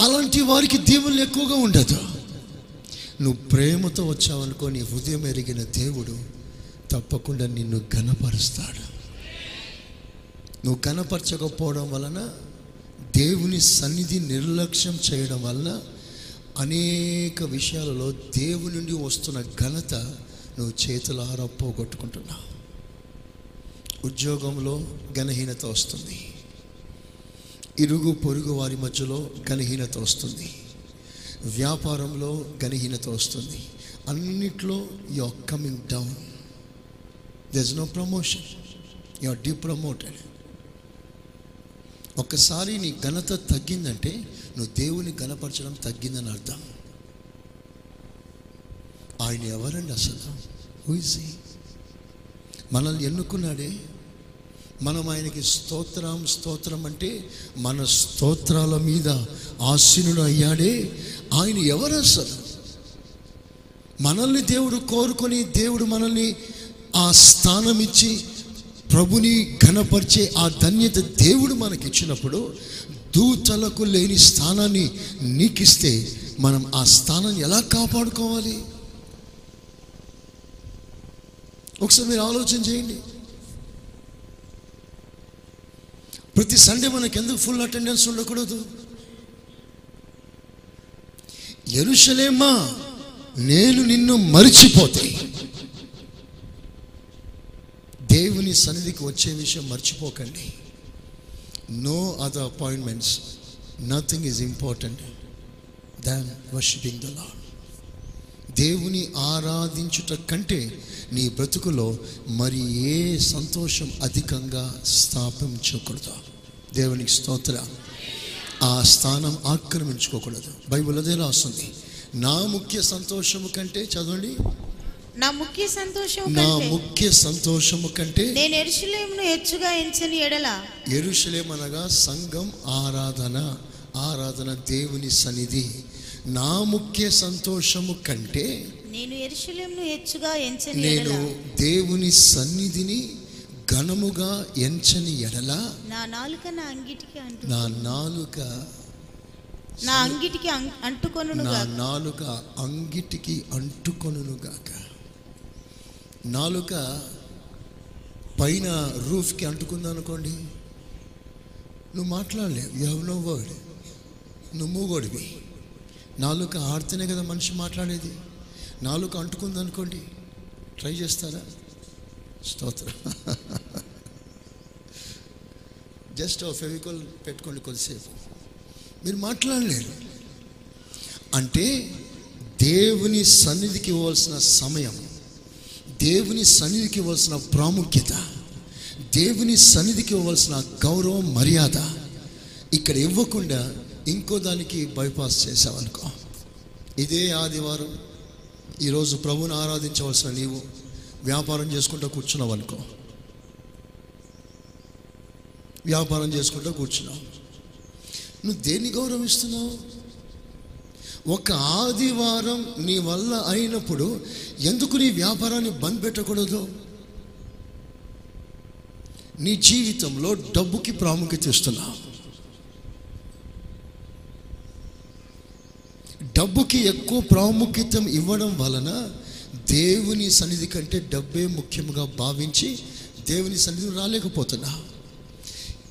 అలాంటి వారికి దీవులు ఎక్కువగా ఉండదు. నువ్వు ప్రేమతో వచ్చావనుకో నీ హృదయం ఎరిగిన దేవుడు తప్పకుండా నిన్ను ఘనపరుస్తాడు. నువ్వు కనపరచకపోవడం వలన దేవుని సన్నిధి నిర్లక్ష్యం చేయడం వలన అనేక విషయాలలో దేవుని నుండి వస్తున్న ఘనత నువ్వు చేతులారా పోగొట్టుకుంటున్నావు. ఉద్యోగంలో ఘనహీనత వస్తుంది. ఇరుగు పొరుగు వారి మధ్యలో ఘనహీనత వస్తుంది. వ్యాపారంలో ఘనహీనత వస్తుంది. అన్నిట్లో you are coming down there's no promotion you are depromoted ఒక్కసారి నీ ఘనత తగ్గిందంటే నువ్వు దేవుని ఘనపరచడం తగ్గిందని అర్థం. ఆయన ఎవరండి అసలు? హూజీ మనల్ని ఎన్నుకున్నాడే? మనం ఆయనకి స్తోత్రం స్తోత్రం అంటే మన స్తోత్రాల మీద ఆశీనుడు అయ్యాడే. ఆయన ఎవరు అసలు? మనల్ని దేవుడు కోరుకొని దేవుడు మనల్ని ఆ స్థానం ఇచ్చి ప్రభుని ఘనపరిచే ఆ ధన్యత దేవుడు మనకి ఇచ్చినప్పుడు దూతలకు లేని స్థానాన్ని నీకిస్తే మనం ఆ స్థానాన్ని ఎలా కాపాడుకోవాలి? ఒకసారి మీరు ఆలోచన చేయండి. ప్రతి సండే మనకి ఎందుకు ఫుల్ అటెండెన్స్ ఉండకూడదు? ఎరుషలేమా నేను నిన్ను మరిచిపోతే. దేవుని సన్నిధికి వచ్చే విషయం మర్చిపోకండి. No other appointments nothing is important than worshipping the Lord దేవుని ఆరాధించుట కంటే నీ బ్రతుకులో మరి ఏ సంతోషం అధికంగా స్థాపించకూడదు. దేవునికి స్తోత్ర. ఆ స్థానం ఆక్రమించుకోకూడదు. బైబిల్ అదే రాస్తుంది. నా ముఖ్య సంతోషము కంటే చదవండి. నా ముఖ్య సంతోషం నా ముఖ్య సంతోషము కంటే నేను ఎరుషులేమును హెచ్చుగా ఎంచని ఎడల ఎరుషలేం అనగా సంఘం ఆరాధన ఆరాధన దేవుని సన్నిధి. నా ముఖ్య సంతోషము కంటే నేను ఎరుషులేమును హెచ్చుగా ఎంచని నేను దేవుని సన్నిధిని ఘనముగా ఎంచని ఎడల? నా నాలుక నా అంగిటికి అంటు నా నాలుక నా అంగిటికి అం- అంటుకొనును నా గాక. నాలుక అంగిటికి అంటుకొనుగాక నాలుక పైన రూఫ్కి అంటుకుంది అనుకోండి. నువ్వు మాట్లాడలేవు. యూ హ్యావ్ నో వర్డ్ నువ్వు మూగోడివి. నాలుక ఆడితేనే కదా మనిషి మాట్లాడేది. నాలుక అంటుకుంది అనుకోండి. ట్రై చేస్తారా? స్తోత్రం. జస్ట్ ఫెవికోల్ పెట్టుకోండి కొద్దిసేపు. మీరు మాట్లాడలేరు. అంటే దేవుని సన్నిధికి ఇవ్వాల్సిన సమయం దేవుని సన్నిధికి ఇవ్వాల్సిన ప్రాముఖ్యత దేవుని సన్నిధికి ఇవ్వాల్సిన గౌరవం మర్యాద ఇక్కడ ఇవ్వకుండా ఇంకో దానికి బైపాస్ చేసావనుకో ఇదే ఆదివారం ఈరోజు ప్రభుని ఆరాధించవలసిన నీవు వ్యాపారం చేసుకుంటూ కూర్చున్నావు అనుకో వ్యాపారం చేసుకుంటూ కూర్చున్నావు. నువ్వు దేన్ని గౌరవిస్తున్నావు? ఒక ఆదివారం నీ వల్ల అయినప్పుడు ఎందుకు నీ వ్యాపారాన్ని బంద్ పెట్టకూడదు? నీ జీవితంలో డబ్బుకి ప్రాముఖ్యత ఇస్తున్నావు. డబ్బుకి ఎక్కువ ప్రాముఖ్యత ఇవ్వడం వలన దేవుని సన్నిధి కంటే డబ్బే ముఖ్యంగా భావించి దేవుని సన్నిధి రాలేకపోతున్నా.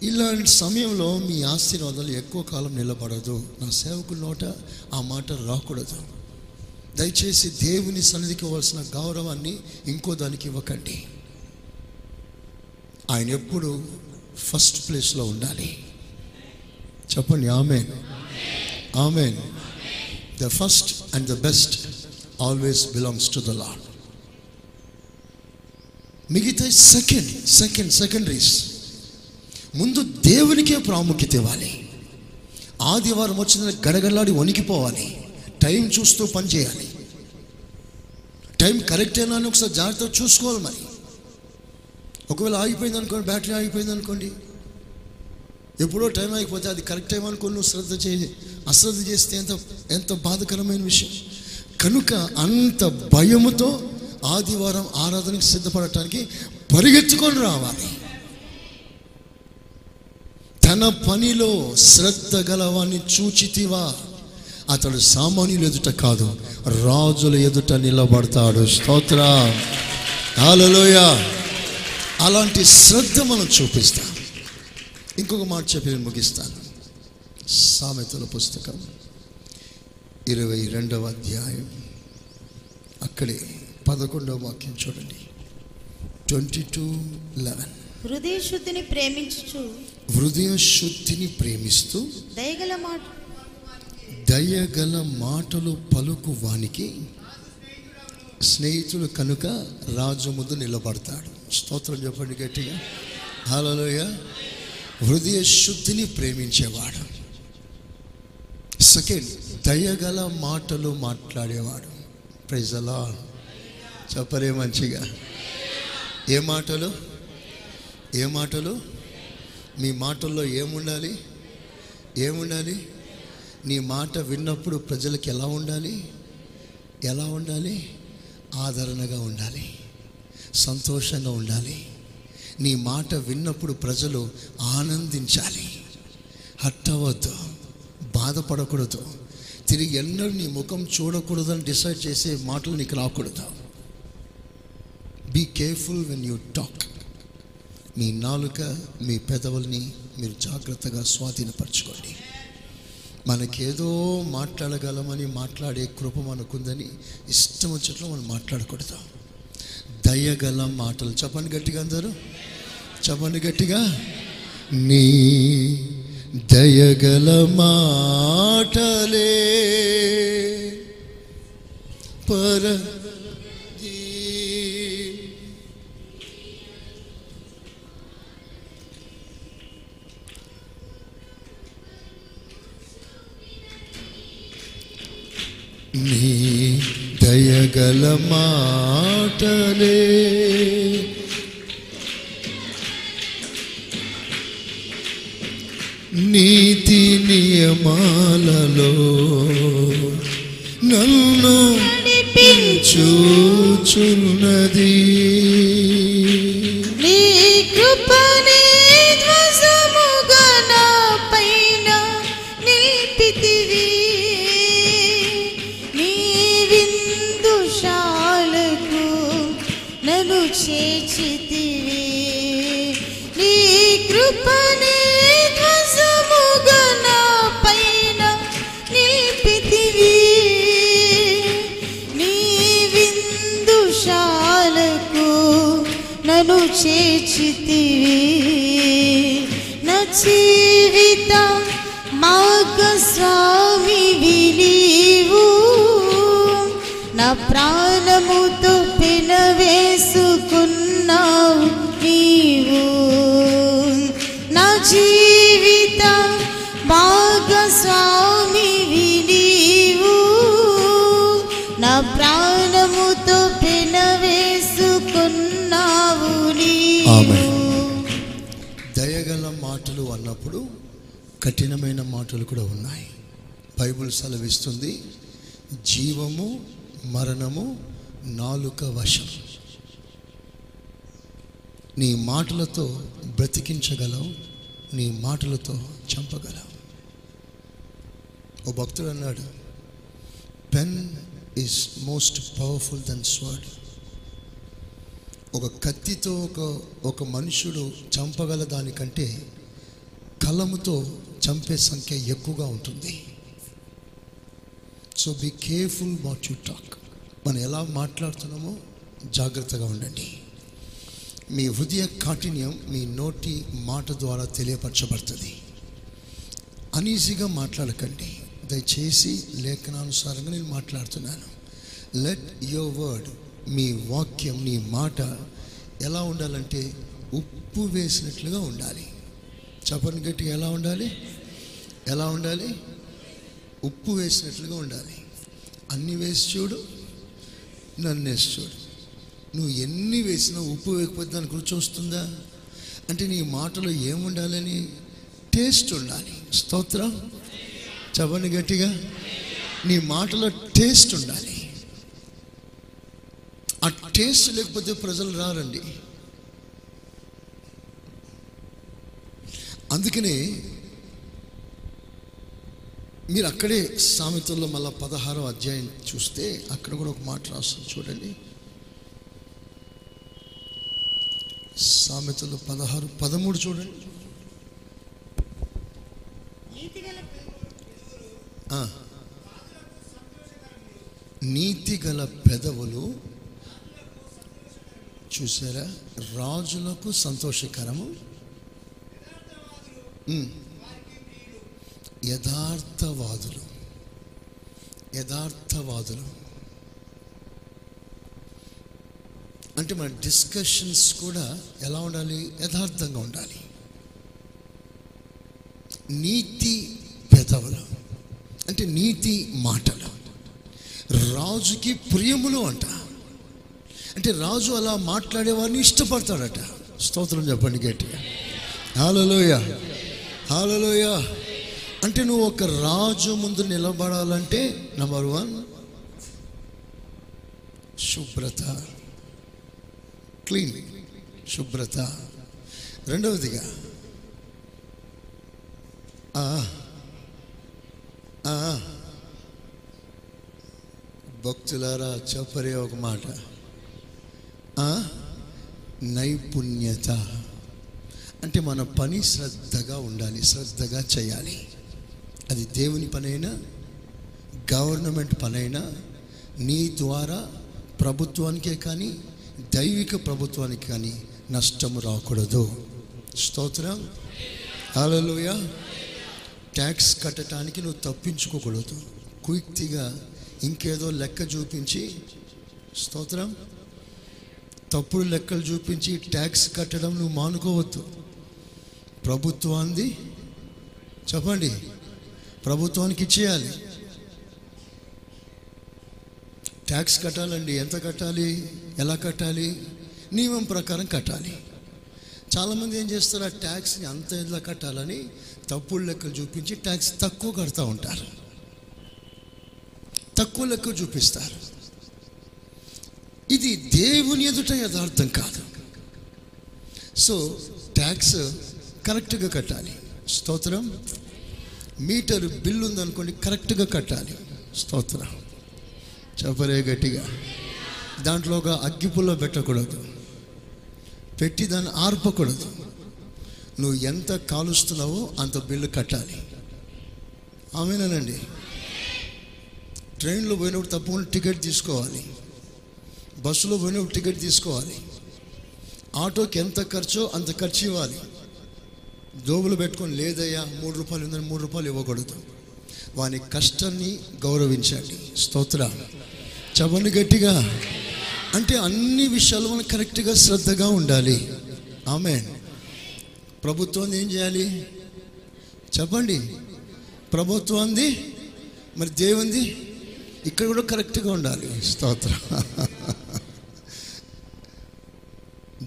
ఇలాంటి సమయంలో మీ ఆశీర్వాదాలు ఎక్కువ కాలం నిలబడదు. నా సేవకుల నోట ఆ మాట రాకూడదు. దయచేసి దేవుని సన్నిధికి ఇవ్వాల్సిన గౌరవాన్ని ఇంకో దానికి ఇవ్వకండి. ఆయన ఎప్పుడు ఫస్ట్ ప్లేస్లో ఉండాలి. చెప్పండి amen. Amen. The first and the best always belongs to the Lord మిగతా సెకండ్ సెకండ్ సెకండరీస్ ముందు దేవునికే ప్రాముఖ్యత ఇవ్వాలి. ఆదివారం వచ్చిన గడగడలాడి వణికిపోవాలి. టైం చూస్తూ పని చేయాలి. టైం కరెక్టేనా అని ఒకసారి జాగ్రత్తగా చూసుకోవాలి మరి. ఒకవేళ ఆగిపోయింది అనుకోండి బ్యాటరీ ఆగిపోయింది అనుకోండి. ఎప్పుడో టైం ఆగిపోతే అది కరెక్ట్ టైం అనుకోని నువ్వు శ్రద్ధ చేయి. అశ్రద్ధ చేస్తే ఎంత ఎంత బాధకరమైన విషయం. కనుక అంత భయముతో ఆదివారం ఆరాధనకి సిద్ధపడటానికి పరిగెత్తుకొని రావాలి. తన పనిలో శ్రద్ధ గలవాన్ని చూచితివా. అతడు సామాన్యుల ఎదుట కాదు రాజుల ఎదుట నిలబడతాడు. స్తోత్ర. హాలలోయ అలాంటి శ్రద్ధ మనం చూపిస్తాం. ఇంకొక మాట చెప్పి నేను ముగిస్తాను. సామెతల పుస్తకం. ఇరవై రెండవ అధ్యాయం. అక్కడే పదకొండవ వాక్యం చూడండి. Twenty two eleven. హృదయ శుద్ధిని ప్రేమించుచు. హృదయ శుద్ధిని ప్రేమిస్తూ దయగల మాట. దయగల మాటలు పలుకు వానికి స్నేహితుడు కనుక రాజు ముందు నిలబడతాడు. స్తోత్రం చెప్పండి గట్టిగా. హలోయ హృదయ శుద్ధిని ప్రేమించేవాడు. సెకండ్ దయగల మాటలు మాట్లాడేవాడు. ప్రజలా చెప్పరే మంచిగా. ఏ మాటలు? ఏ మాటలు? మీ మాటల్లో ఏముండాలి? ఏముండాలి? నీ మాట విన్నప్పుడు ప్రజలకు ఎలా ఉండాలి? ఎలా ఉండాలి? ఆదరణగా ఉండాలి. సంతోషంగా ఉండాలి. నీ మాట విన్నప్పుడు ప్రజలు ఆనందించాలి. హట్టవద్దు బాధపడకూడదు. తిరిగి ఎన్నడూ నీ ముఖం అని డిసైడ్ చేసే మాటలు నీకు రాకూడదు. Be careful when you talk మీ నాలుక మీ పెదవుల్ని మీరు జాగ్రత్తగా స్వాధీనపరచుకోండి. మనకేదో మాట్లాడగలమని మాట్లాడే కృప మనకుందని ఇష్టం వచ్చినట్లు మనం మాట్లాడకూడదు. దయగల మాటలు చెప్పండి గట్టిగా అందరూ. చెప్పండి గట్టిగా. నీ దయగల మాటలే పర నీ నీతి నియమాలలో నన్ను చూచున్నది నీ కృపనే నన్ను చేర్చితివి నా మాటలు కూడా ఉన్నాయి. బైబిల్ సెలవిస్తుంది జీవము మరణము నాలుక వశం. నీ మాటలతో బ్రతికించగలవు నీ మాటలతో చంపగలవు. ఓ భక్తుడు అన్నాడు pen is most powerful than sword. ఒక కత్తితో ఒక ఒక మనుషుడు చంపగల దానికంటే కలముతో చంపే సంఖ్య ఎక్కువగా ఉంటుంది. So be careful what you talk మనం ఎలా మాట్లాడుతున్నామో జాగ్రత్తగా ఉండండి. మీ హృదయ కాఠిన్యం మీ నోటి మాట ద్వారా తెలియపరచబడుతుంది. అనీజీగా మాట్లాడకండి. దయచేసి లేఖనానుసారంగా నేను మాట్లాడుతున్నాను. లెట్ యువర్ వర్డ్ మీ వాక్యం నీ మాట ఎలా ఉండాలంటే ఉప్పు వేసినట్లుగా ఉండాలి. చెప్పని గట్టి ఎలా ఉండాలి? ఎలా ఉండాలి? ఉప్పు వేసినట్లుగా ఉండాలి. అన్ని వేసి చూడు నన్ను వేసి చూడు. నువ్వు ఎన్ని వేసినా ఉప్పు వేయకపోతే దానికి రుచి వస్తుందా? అంటే నీ మాటలో ఏముండాలని? టేస్ట్ ఉండాలి. స్తోత్రం? చవని గట్టిగా. నీ మాటలో టేస్ట్ ఉండాలి. ఆ టేస్ట్ లేకపోతే ప్రజలు రారండి. అందుకనే మీరు అక్కడే సామెతల్లో మళ్ళా పదహారో అధ్యాయం చూస్తే అక్కడ కూడా ఒక మాట రాస్తుంది చూడండి సామెతలు పదహారు పదమూడు చూడండి. నీతి గల పెదవులు చూసారా రాజులకు సంతోషకరము. యథార్థవాదులు. యథార్థవాదులు. అంటే మన డిస్కషన్స్ కూడా ఎలా ఉండాలి? యథార్థంగా ఉండాలి. నీతి పెదవులు. అంటే నీతి మాటలు. రాజుకి ప్రియములు అంట. అంటే రాజు అలా మాట్లాడేవారిని ఇష్టపడతాడట. స్తోత్రం చెప్పండి గట్టిగా. హాలలోయ హాలలోయ అంటే నువ్వు ఒక రాజు ముందు నిలబడాలంటే నంబర్ వన్ శుభ్రత. క్లీన్ శుభ్రత. రెండవదిగా భక్తులారా చెప్పరే ఒక మాట. నైపుణ్యత. అంటే మన పని శ్రద్ధగా ఉండాలి శ్రద్ధగా చేయాలి. అది దేవుని పనైనా గవర్నమెంట్ పనైనా నీ ద్వారా ప్రభుత్వానికే కానీ దైవిక ప్రభుత్వానికి కానీ నష్టము రాకూడదు. స్తోత్రం. అలలోయ ట్యాక్స్ కట్టడానికి నువ్వు తప్పించుకోకూడదు. క్విక్తిగా ఇంకేదో లెక్క చూపించి స్తోత్రం. తప్పుడు లెక్కలు చూపించి ట్యాక్స్ కట్టడం నువ్వు మానుకోవద్దు. ప్రభుత్వాన్ని చెప్పండి. ప్రభుత్వానికి ఇచ్చేయాలి. ట్యాక్స్ కట్టాలండి. ఎంత కట్టాలి? ఎలా కట్టాలి? నియమం ప్రకారం కట్టాలి. చాలామంది ఏం చేస్తారు? ఆ ట్యాక్స్ని అంత ఎలా కట్టాలని తప్పుడు లెక్కలు చూపించి ట్యాక్స్ తక్కువ కడతా ఉంటారు. తక్కువ లెక్క చూపిస్తారు. ఇది దేవుని ఎదుట యథార్థం కాదు. సో ట్యాక్స్ కరెక్ట్గా కట్టాలి. స్తోత్రం. మీటర్ బిల్లు ఉందనుకోండి కరెక్ట్గా కట్టాలి. స్తోత్ర. చెప్పలే గట్టిగా. దాంట్లో ఒక అగ్గిపుల్ల పెట్టకూడదు. పెట్టి దాన్ని ఆర్పకూడదు. నువ్వు ఎంత కాలుస్తున్నావో అంత బిల్లు కట్టాలి. ఆమెనండి ట్రైన్లో పోయినప్పుడు తప్పకుండా టికెట్ తీసుకోవాలి. బస్సులో పోయినప్పుడు టికెట్ తీసుకోవాలి. ఆటోకి ఎంత ఖర్చో అంత ఖర్చు ఇవ్వాలి. జోబులు పెట్టుకొని లేదయ్యా మూడు రూపాయలు ఉందని మూడు రూపాయలు ఇవ్వకూడదు. వాని కష్టాన్ని గౌరవించండి. స్తోత్ర చెప్పండి గట్టిగా. అంటే అన్ని విషయాలు మనం కరెక్ట్గా శ్రద్ధగా ఉండాలి. ఆమె ప్రభుత్వం ఏం చేయాలి? చెప్పండి. ప్రభుత్వంది మరి దేవుంది ఇక్కడ కూడా కరెక్ట్గా ఉండాలి. స్తోత్ర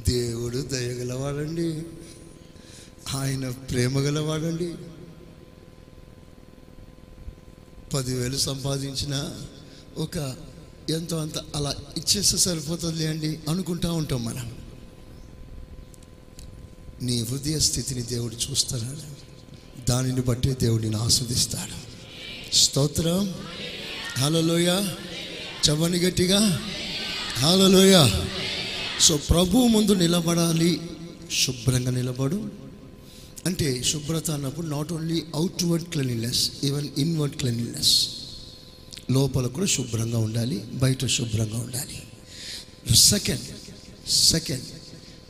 దేవుడు దయగలవాడండి ఆయన ప్రేమ గలవాడండి. పదివేలు సంపాదించిన ఒక ఎంతో అంత అలా ఇచ్చేస్తే సరిపోతుంది అండి అనుకుంటా ఉంటాం మనం. నీ హృదయ స్థితిని దేవుడు చూస్తాడు. దానిని బట్టి దేవుడిని ఆస్వాదిస్తాడు. స్తోత్రం. హలోయ చవని గట్టిగా. హలోయ సో ప్రభు ముందు నిలబడాలి. శుభ్రంగా నిలబడు. అంటే శుభ్రత అన్నప్పుడు not only outward cleanliness even inward cleanliness లోపల కూడా శుభ్రంగా ఉండాలి బయట శుభ్రంగా ఉండాలి. సెకండ్ సెకండ్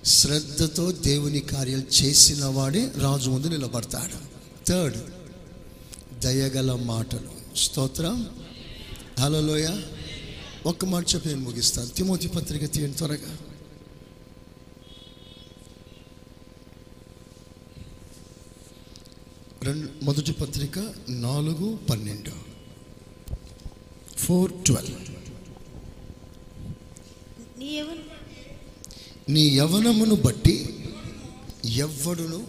శ్రద్ధతో దేవుని కార్యాలు చేసిన వాడే రాజు ముందు నిలబడతాడు. థర్డ్ దయగల మాటలు. స్తోత్రం. హలోయ ఒక్క మాట చెప్పి నేను ముగిస్తాను. తిమోతి పత్రిక తీయండి త్వరగా. రెండు మొదటి పత్రిక నాలుగు పన్నెండు. ఫోర్ ట్వెల్వ్ నీ యవనమును బట్టి ఎవ్వడును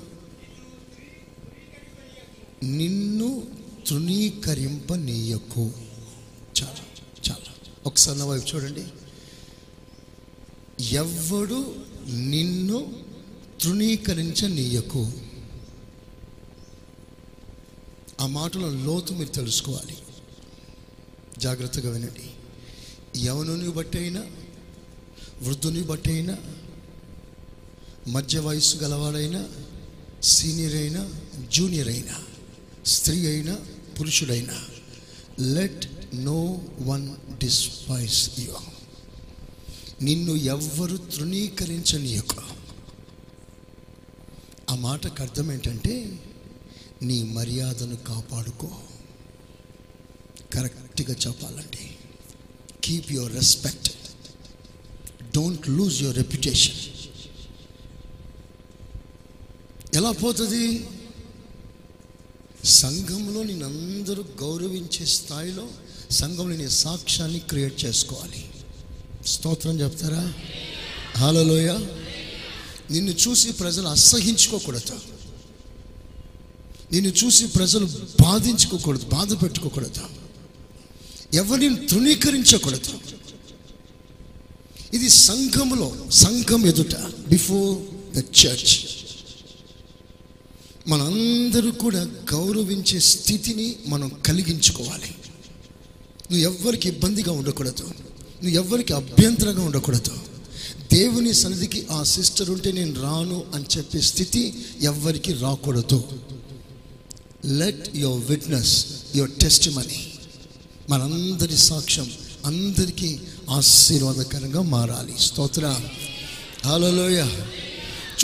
నిన్ను తృణీకరింపనీయకు. చాలా చాలా. ఒకసారి నా వైపు చూడండి. ఎవ్వడు నిన్ను తృణీకరించనీయకు. ఆ మాటల లోతు మీరు తెలుసుకోవాలి. జాగ్రత్తగా వినండి. యవనుని బట్టి అయినా వృద్ధుని బట్టి అయినా మధ్య వయస్సు గలవాడైనా సీనియర్ అయినా జూనియర్ అయినా స్త్రీ అయినా పురుషుడైనా let no one despise you నిన్ను ఎవ్వరు తృణీకరించనీయక. ఆ మాటకు అర్థం ఏంటంటే నీ మర్యాదను కాపాడుకో. కరెక్ట్గా చెప్పాలంటే keep your respect don't lose your reputation ఎలా పోతుంది? సంఘంలో నేను అందరూ గౌరవించే స్థాయిలో సంఘంలో నీ సాక్ష్యాన్ని క్రియేట్ చేసుకోవాలి. స్తోత్రం చెప్తారా? హాలలోయ నిన్ను చూసి ప్రజలు అసహించుకోకూడదు. నిన్ను చూసి ప్రజలు బాధించుకోకూడదు బాధ పెట్టుకోకూడదు. ఎవరిని తృణీకరించకూడదు. ఇది సంఘములో సంఘం ఎదుట బిఫోర్ ద చర్చ్ మనందరూ కూడా గౌరవించే స్థితిని మనం కలిగించుకోవాలి. నువ్వు ఎవ్వరికి ఇబ్బందిగా ఉండకూడదు. నువ్వు ఎవ్వరికి అభ్యంతరంగా ఉండకూడదు. దేవుని సన్నిధికి ఆ సిస్టర్ ఉంటే నేను రాను అని చెప్పే స్థితి ఎవ్వరికి రాకూడదు. Let your witness your testimony మనందరి సాక్ష్యం అందరికీ ఆశీర్వాదకరంగా మారాలి. స్తోత్ర. హలోయ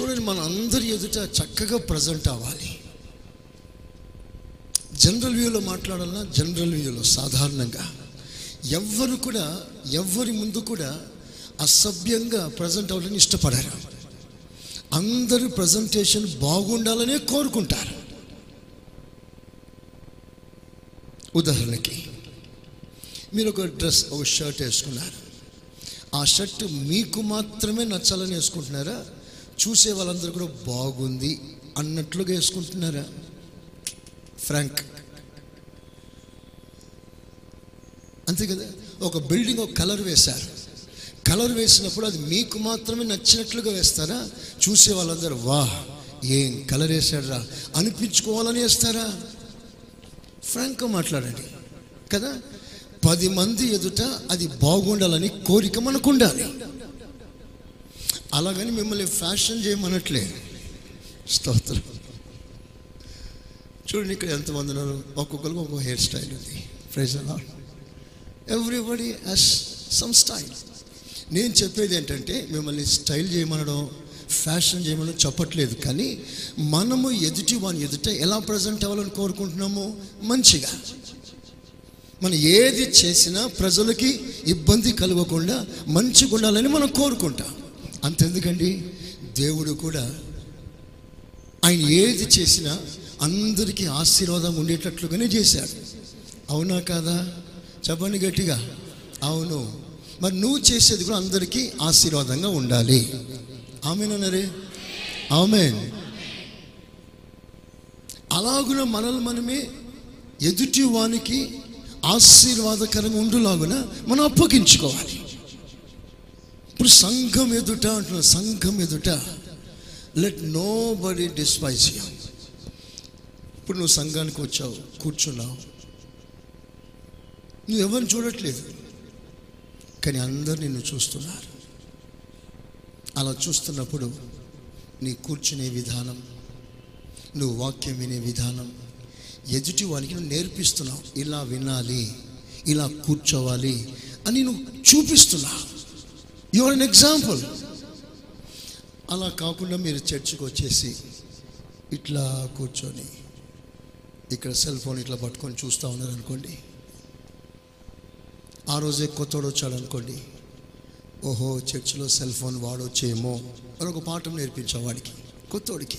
చూడండి మన అందరి ఎదుట చక్కగా ప్రజెంట్ అవ్వాలి. జనరల్ వ్యూలో మాట్లాడాలన్నా జనరల్ వ్యూలో సాధారణంగా. ఎవ్వరు కూడా ఎవ్వరి ముందు కూడా అసభ్యంగా ప్రజెంట్ అవ్వాలని ఇష్టపడరు. అందరూ ప్రజెంటేషన్ బాగుండాలనే కోరుకుంటారు. ఉదాహరణకి మీరు ఒక డ్రెస్ ఒక షర్ట్ వేసుకున్నారు? ఆ షర్ట్ మీకు మాత్రమే నచ్చాలని వేసుకుంటున్నారా? చూసే వాళ్ళందరూ కూడా బాగుంది అన్నట్లుగా వేసుకుంటున్నారా? ఫ్రాంక్. అంతే కదా? ఒక బిల్డింగ్ ఒక కలర్ వేశారు. కలర్ వేసినప్పుడు అది మీకు మాత్రమే నచ్చినట్లుగా వేస్తారా? చూసే వాళ్ళందరూ వా ఏం కలర్ వేశాడరా? అనిపించుకోవాలని వేస్తారా? ఫ్రాంక్గా మాట్లాడండి. కదా? పది మంది ఎదుట అది బాగుండాలని కోరిక మనకు ఉండాలి అలాగని మిమ్మల్ని ఫ్యాషన్ చేయమనట్లే. స్తోత్రం. చూడండి ఇక్కడ ఎంతమంది ఉన్నారు. ఒక్కొక్కరికి ఒక్కొక్క హెయిర్ స్టైల్ ఉంది. ప్రైజ్ అలా ఎవ్రీబడి హస్ సమ్ స్టైల్ నేను చెప్పేది ఏంటంటే మిమ్మల్ని స్టైల్ చేయమనడం ఫ్యాషన్ చేయమని చెప్పట్లేదు కానీ మనము ఎదుటి వాని ఎదుట ఎలా ప్రజెంట్ అవ్వాలని కోరుకుంటున్నామో మంచిగా. మనం ఏది చేసినా ప్రజలకి ఇబ్బంది కలగకుండా మంచిగా ఉండాలని మనం కోరుకుంటాం. అంతెందుకండి? దేవుడు కూడా ఆయన ఏది చేసినా అందరికీ ఆశీర్వాదం ఉండేటట్లుగానే చేశాడు. అవునా కాదా? చెప్పండి గట్టిగా. అవును. మరి నువ్వు చేసేది కూడా అందరికీ ఆశీర్వాదంగా ఉండాలి. ఆమెనన్నారే ఆమె అలాగున మనల్ని మనమే ఎదుటి వానికి ఆశీర్వాదకరంగా ఉండులాగున మనం అప్పగించుకోవాలి. ఇప్పుడు సంఘం ఎదుట అంటున్నా సంఘం ఎదుట. Let nobody despise you ఇప్పుడు నువ్వు సంఘానికి వచ్చావు కూర్చున్నావు. నువ్వు ఎవరిని చూడట్లేదు. కానీ అందరు నిన్ను చూస్తున్నారు. అలా చూస్తున్నప్పుడు నీ కూర్చునే విధానం నువ్వు వాక్యం వినే విధానం ఎదుటి వానికి నువ్వు నేర్పిస్తున్నావు. ఇలా వినాలి ఇలా కూర్చోవాలి అని నువ్వు చూపిస్తున్నావు యువర్ అన్ ఎగ్జాంపుల్ అలా కాకుండా మీరు చర్చికి వచ్చేసి ఇట్లా కూర్చొని ఇక్కడ సెల్ ఫోన్ ఇట్లా పట్టుకొని చూస్తూ ఉన్నారనుకోండి. ఆ రోజే కొత్తోడు వచ్చాడు అనుకోండి ఓహో చర్చిలో సెల్ ఫోన్ వాడొచ్చేమో అని ఒక పాఠం నేర్పించాం వాడికి కొత్తోడికి.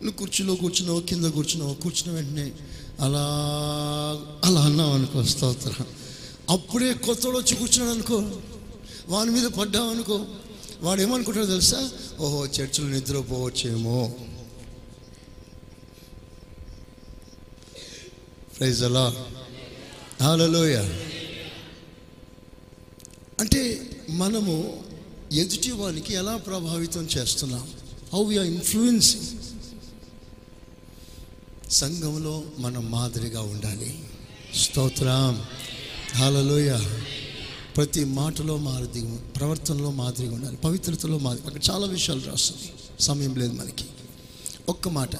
నువ్వు కుర్చీలో కూర్చున్నావు కింద కూర్చున్నావు కూర్చున్న వెంటనే అలా అలా అన్నావు అనుకో స్తోత్ర. అప్పుడే కొత్తోడు వచ్చి కూర్చున్నాడు అనుకో వాని మీద పడ్డావు అనుకో వాడు ఏమనుకుంటాడో తెలుసా? ఓహో చర్చిలో నిద్రపోవచ్చేమో. ప్రైజ్ అలా హాలలోయ అంటే మనము ఎదుటివానికి ఎలా ప్రభావితం చేస్తున్నాం? హౌ వీఆర్ ఇన్ఫ్లుయెన్సింగ్ సంఘంలో మనం మాదిరిగా ఉండాలి. స్తోత్రం. హాలలోయ ప్రతి మాటలో మాదిరి ప్రవర్తనలో మాదిరిగా ఉండాలి. పవిత్రతలో మాదిరి. అక్కడ చాలా విషయాలు రాస్తుంది. సమయం లేదు మనకి. ఒక్క మాట.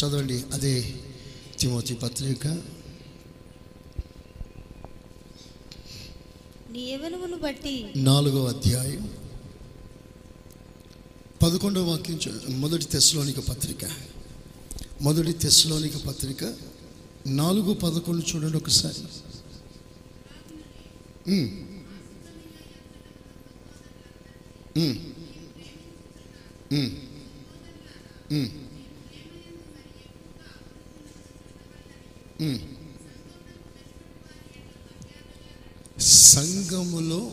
చదవండి. అదే తిమోతి పత్రిక. నీ యవనమును బట్టి. నాలుగో అధ్యాయం. పదకొండవ వాక్యం మొదటి తెశలోనిక పత్రిక. మొదటి తెశలోనిక పత్రిక నాలుగు పదకొండు చూడండి ఒకసారి. ఉమ్. సంఘములో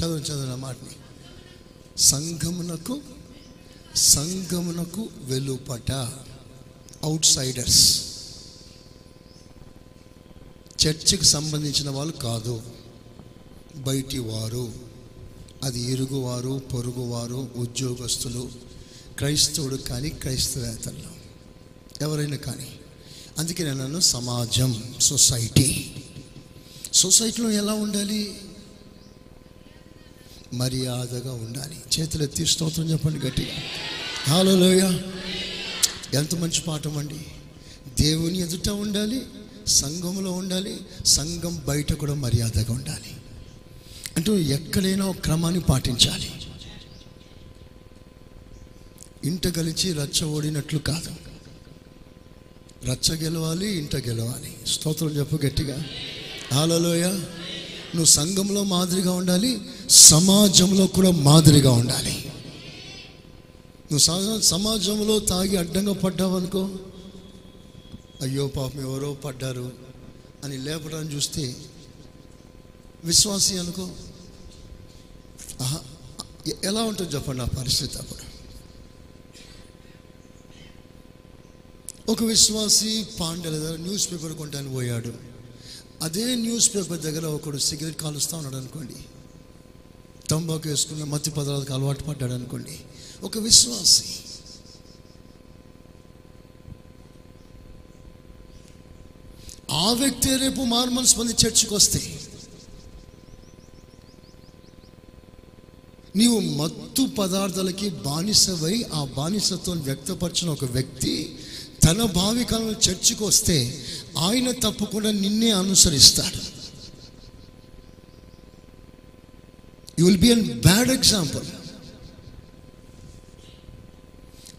చదువు చదువు నా మాటని. సంఘమునకు సంఘమునకు వెలుపట అవుట్ సైడర్స్ చర్చికి సంబంధించిన వాళ్ళు కాదు. బయటి వారు అది ఇరుగువారు పొరుగువారు ఉద్యోగస్తులు క్రైస్తవుడు కానీ క్రైస్తవేతలు ఎవరైనా కానీ. అందుకే నేను అన్నాను సమాజం సొసైటీ. సొసైటీలో ఎలా ఉండాలి? మర్యాదగా ఉండాలి. చేతులు ఎత్తి స్తోత్రం చెప్పండి గట్టిగా. హాలోయ ఎంత మంచి పాఠం అండి. దేవుని ఎదుట ఉండాలి సంఘంలో ఉండాలి సంఘం బయట కూడా మర్యాదగా ఉండాలి. అంటే ఎక్కడైనా క్రమాన్ని పాటించాలి. ఇంట గలిచి రచ్చ ఓడినట్లు కాదు. రచ్చ గెలవాలి ఇంట గెలవాలి. స్తోత్రం చెప్పు గట్టిగా. హాలలోయ నువ్వు సంఘంలో మాదిరిగా ఉండాలి సమాజంలో కూడా మాదిరిగా ఉండాలి. నువ్వు సమాజంలో తాగి అడ్డంగా పడ్డావనుకో అయ్యో పాపం ఎవరో పడ్డారు అని లేపడాన్ని చూస్తే విశ్వాసి అనుకో ఎలా ఉంటుంది చెప్పండి ఆ పరిస్థితి అప్పుడు. ఒక విశ్వాసి పాండల న్యూస్ పేపర్ కొంటాను పోయాడు. అదే న్యూస్ పేపర్ దగ్గర ఒకడు సిగరెట్ కాలుస్తూ ఉన్నాడు అనుకోండి. తంబాకు వేసుకున్న మత్తి పదార్థాలకు అలవాటు పడ్డాడు అనుకోండి. ఒక విశ్వాసి. ఆ వ్యక్తి రేపు మార్మల్స్ మంది చర్చికి వస్తే నీవు మత్తు పదార్థాలకి బానిసవై ఆ బానిసత్వం వ్యక్తపరిచిన ఒక వ్యక్తి తన భావికలను చర్చికి వస్తే ఆయన తప్పకుండా నిన్నే అనుసరిస్తాడు. You will be an bad example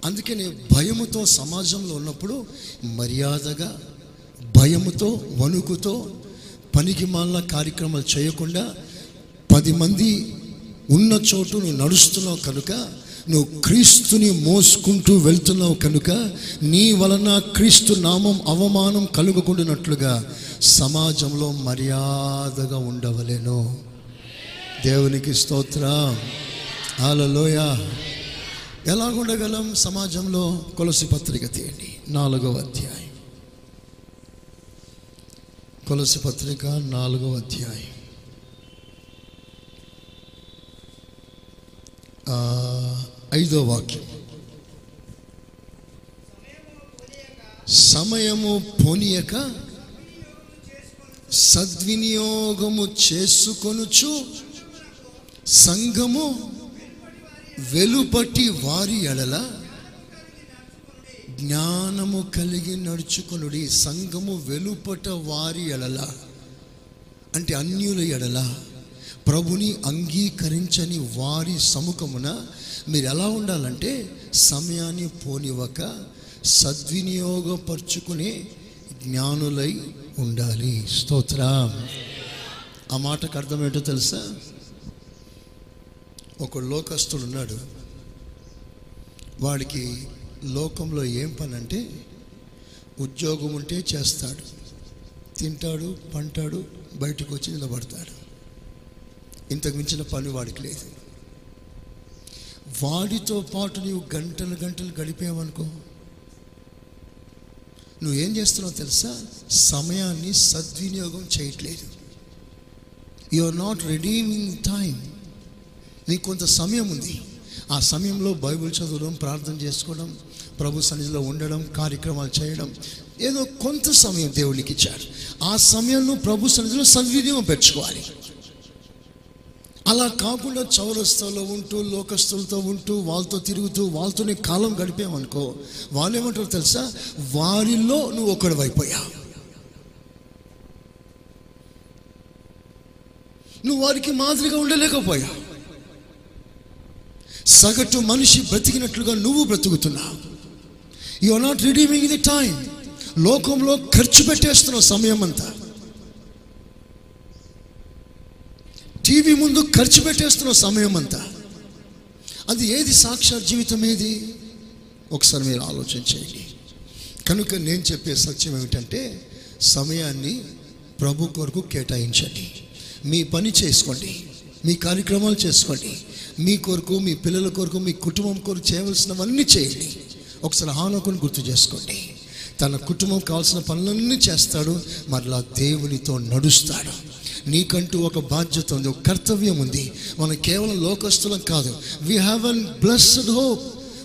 అందుకే నేను భయముతో సమాజంలో ఉన్నప్పుడు మర్యాదగా భయముతో వణుకుతో పనికి మాల కార్యక్రమాలు చేయకుండా పది మంది ఉన్న చోటు నువ్వు నడుస్తున్నావు కనుక నువ్వు క్రీస్తుని మోసుకుంటూ వెళ్తున్నావు కనుక నీ వలన క్రీస్తు నామం అవమానం కలుగుకుండినట్లుగా సమాజంలో మర్యాదగా ఉండవలేను. దేవునికి స్తోత్ర. ఆలలోయ ఎలాగుండగలం సమాజంలో? కొలసి పత్రిక తీయండి. నాలుగవ అధ్యాయం. కొలసి పత్రిక నాలుగవ అధ్యాయం. ఐదో వాక్యం. సమయము పోనీయక సద్వినియోగము చేసుకొనుచు సంఘము వెలుపటి వారి ఎడల జ్ఞానము కలిగి నడుచుకొనుడి. సంఘము వెలుపట వారి ఎడల అంటే అన్యుల ఎడల ప్రభుని అంగీకరించని వారి సముఖమున మీరు ఎలా ఉండాలంటే సమయాన్ని పోనివ్వక సద్వినియోగపరుచుకునే జ్ఞానులై ఉండాలి. స్తోత్రం. ఆ మాటకు అర్థం ఏంటో తెలుసా? ఒక లోకస్తుడు ఉన్నాడు. వాడికి లోకంలో ఏం పని అంటే ఉద్యోగం ఉంటే చేస్తాడు. తింటాడు పంటాడు బయటకు వచ్చి నిలబడతాడు. ఇంతకు మించిన పని వాడికి లేదు. వాడితో పాటు నీవు గంటలు గంటలు గడిపావనుకో నువ్వేం చేస్తున్నావు తెలుసా? సమయాన్ని సద్వినియోగం చేయట్లేదు. You are not redeeming time నీకు కొంత సమయం ఉంది. ఆ సమయంలో బైబిల్ చదవడం ప్రార్థన చేసుకోవడం ప్రభు సన్నిధిలో ఉండడం కార్యక్రమాలు చేయడం ఏదో కొంత సమయం దేవునికి ఇచ్చాడు. ఆ సమయంలో ప్రభు సన్నిధిలో సద్వినియోగం పెంచుకోవాలి. అలా కాకుండా చౌరస్తాలో ఉంటూ లోకస్తులతో ఉంటూ వాళ్ళతో తిరుగుతూ వాళ్ళతోనే కాలం గడిపామనుకో వాళ్ళు ఏమంటారు తెలుసా? వారిలో నువ్వు ఒకడు నువ్వు వారికి మాదిరిగా ఉండలేకపోయా సగటు మనిషి బ్రతికినట్లుగా నువ్వు బ్రతుకుతున్నావు. You are not redeeming the time లోకంలో ఖర్చు పెట్టేస్తున్నావు సమయం అంతా టీవీ ముందు ఖర్చు పెట్టేస్తున్న సమయం అంతా. అది ఏది? సాక్షాత్ జీవితం ఏది? ఒకసారి మీరు ఆలోచన చేయండి. కనుక నేను చెప్పే సత్యం ఏమిటంటే సమయాన్ని ప్రభు కొరకు కేటాయించండి. మీ పని చేసుకోండి. మీ కార్యక్రమాలు చేసుకోండి. మీ కొరకు మీ పిల్లల కొరకు మీ కుటుంబం కొరకు చేయవలసినవన్నీ చేయండి. ఒకసారి హానోకుని గుర్తు చేసుకోండి. తన కుటుంబం కావాల్సిన పనులన్నీ చేస్తాడు. మరలా దేవునితో నడుస్తాడు. నీకంటూ ఒక బాధ్యత ఉంది ఒక కర్తవ్యం ఉంది. మనం కేవలం లోకస్తులం కాదు. We have an blessed hope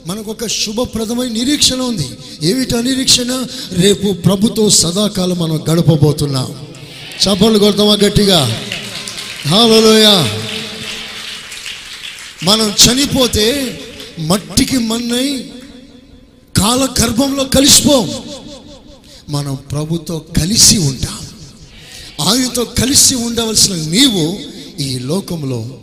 మనకు ఒక శుభప్రదమైన నిరీక్షణ ఉంది. ఏమిటి నిరీక్షణ? రేపు ప్రభుతో సదాకాలం మనం గడపబోతున్నాం. చప్పలు కొడతామా గట్టిగా? హాలోయ మనం చనిపోతే మట్టికి మన్నై కాల గర్భంలో కలిసిపోం. మనం ప్రభుతో కలిసి ఉంటాం. ఆయనతో కలిసి ఉండవలసిన నీవు ఈ లోకంలో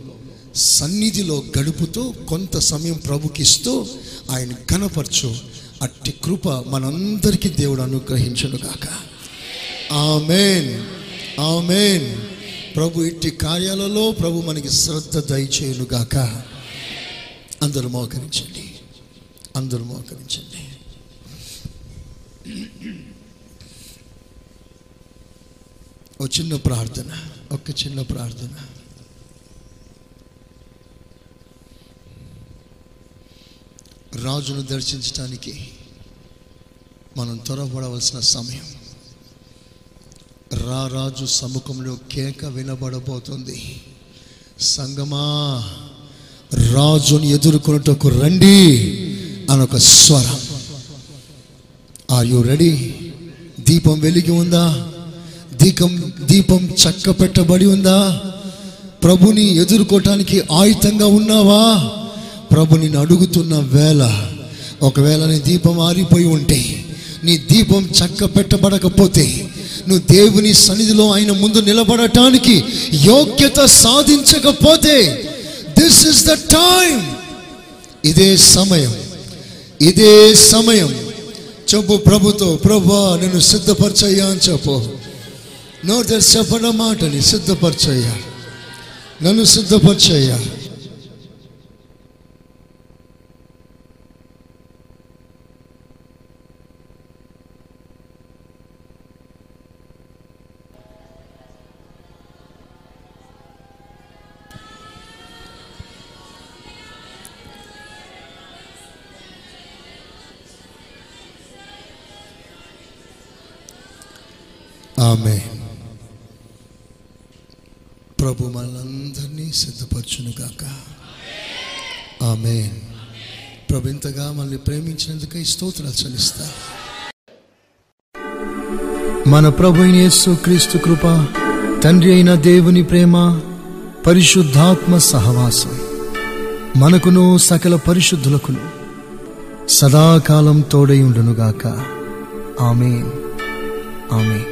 సన్నిధిలో గడుపుతూ కొంత సమయం ప్రభుకిస్తూ ఆయన కనపరచు. అట్టి కృప మనందరికీ దేవుడు అనుగ్రహించును గాక ఆమెన్. ఆమెన్. ప్రభు ఇట్టి కార్యాలలో ప్రభు మనకి శ్రద్ధ దయచేయునుగాక. అందరూ మోకరించండి. అందరూ మోకరించండి. ఒక చిన్న ప్రార్థన ఒక చిన్న ప్రార్థన. రాజును దర్శించడానికి మనం త్వరపడవలసిన సమయం. రా రాజు సముఖంలో కేక వినబడబోతుంది. సంగమా రాజుని ఎదుర్కొనుటకు రండి అని ఒక స్వరం. ఆర్ యు రెడీ దీపం వెలిగి ఉందా? దీపం దీపం చక్క పెట్టబడి ఉందా? ప్రభుని ఎదుర్కోవటానికి ఆయుతంగా ఉన్నావా? ప్రభుని అడుగుతున్న వేళ ఒకవేళ నీ దీపం ఆరిపోయి ఉంటే నీ దీపం చక్క పెట్టబడకపోతే నువ్వు దేవుని సన్నిధిలో ఆయన ముందు నిలబడటానికి యోగ్యత సాధించకపోతే దిస్ ఇస్ ద టైం ఇదే సమయం ఇదే సమయం. చెప్పు ప్రభుతో ప్రభా నేను సిద్ధపరచయ్యా అని చెప్పు. నోరు తెరిచి చెప్పడం మాటని సిద్ధపరచయ్యా నన్ను సిద్ధపరచయ్యా ఆమె ప్రభు మనందరినీ సిద్ధపరచునుగాక. ఆమె ప్రభు ఇంతగా మనల్ని ప్రేమించినందుకై స్తోత్రాలు చలిస్తా మన ప్రభు యేసు క్రీస్తు కృప తండ్రి అయిన దేవుని ప్రేమ పరిశుద్ధాత్మ సహవాసం మనకును సకల పరిశుద్ధులకును సదాకాలం తోడై ఉండునుగాక. ఆమె ఆమె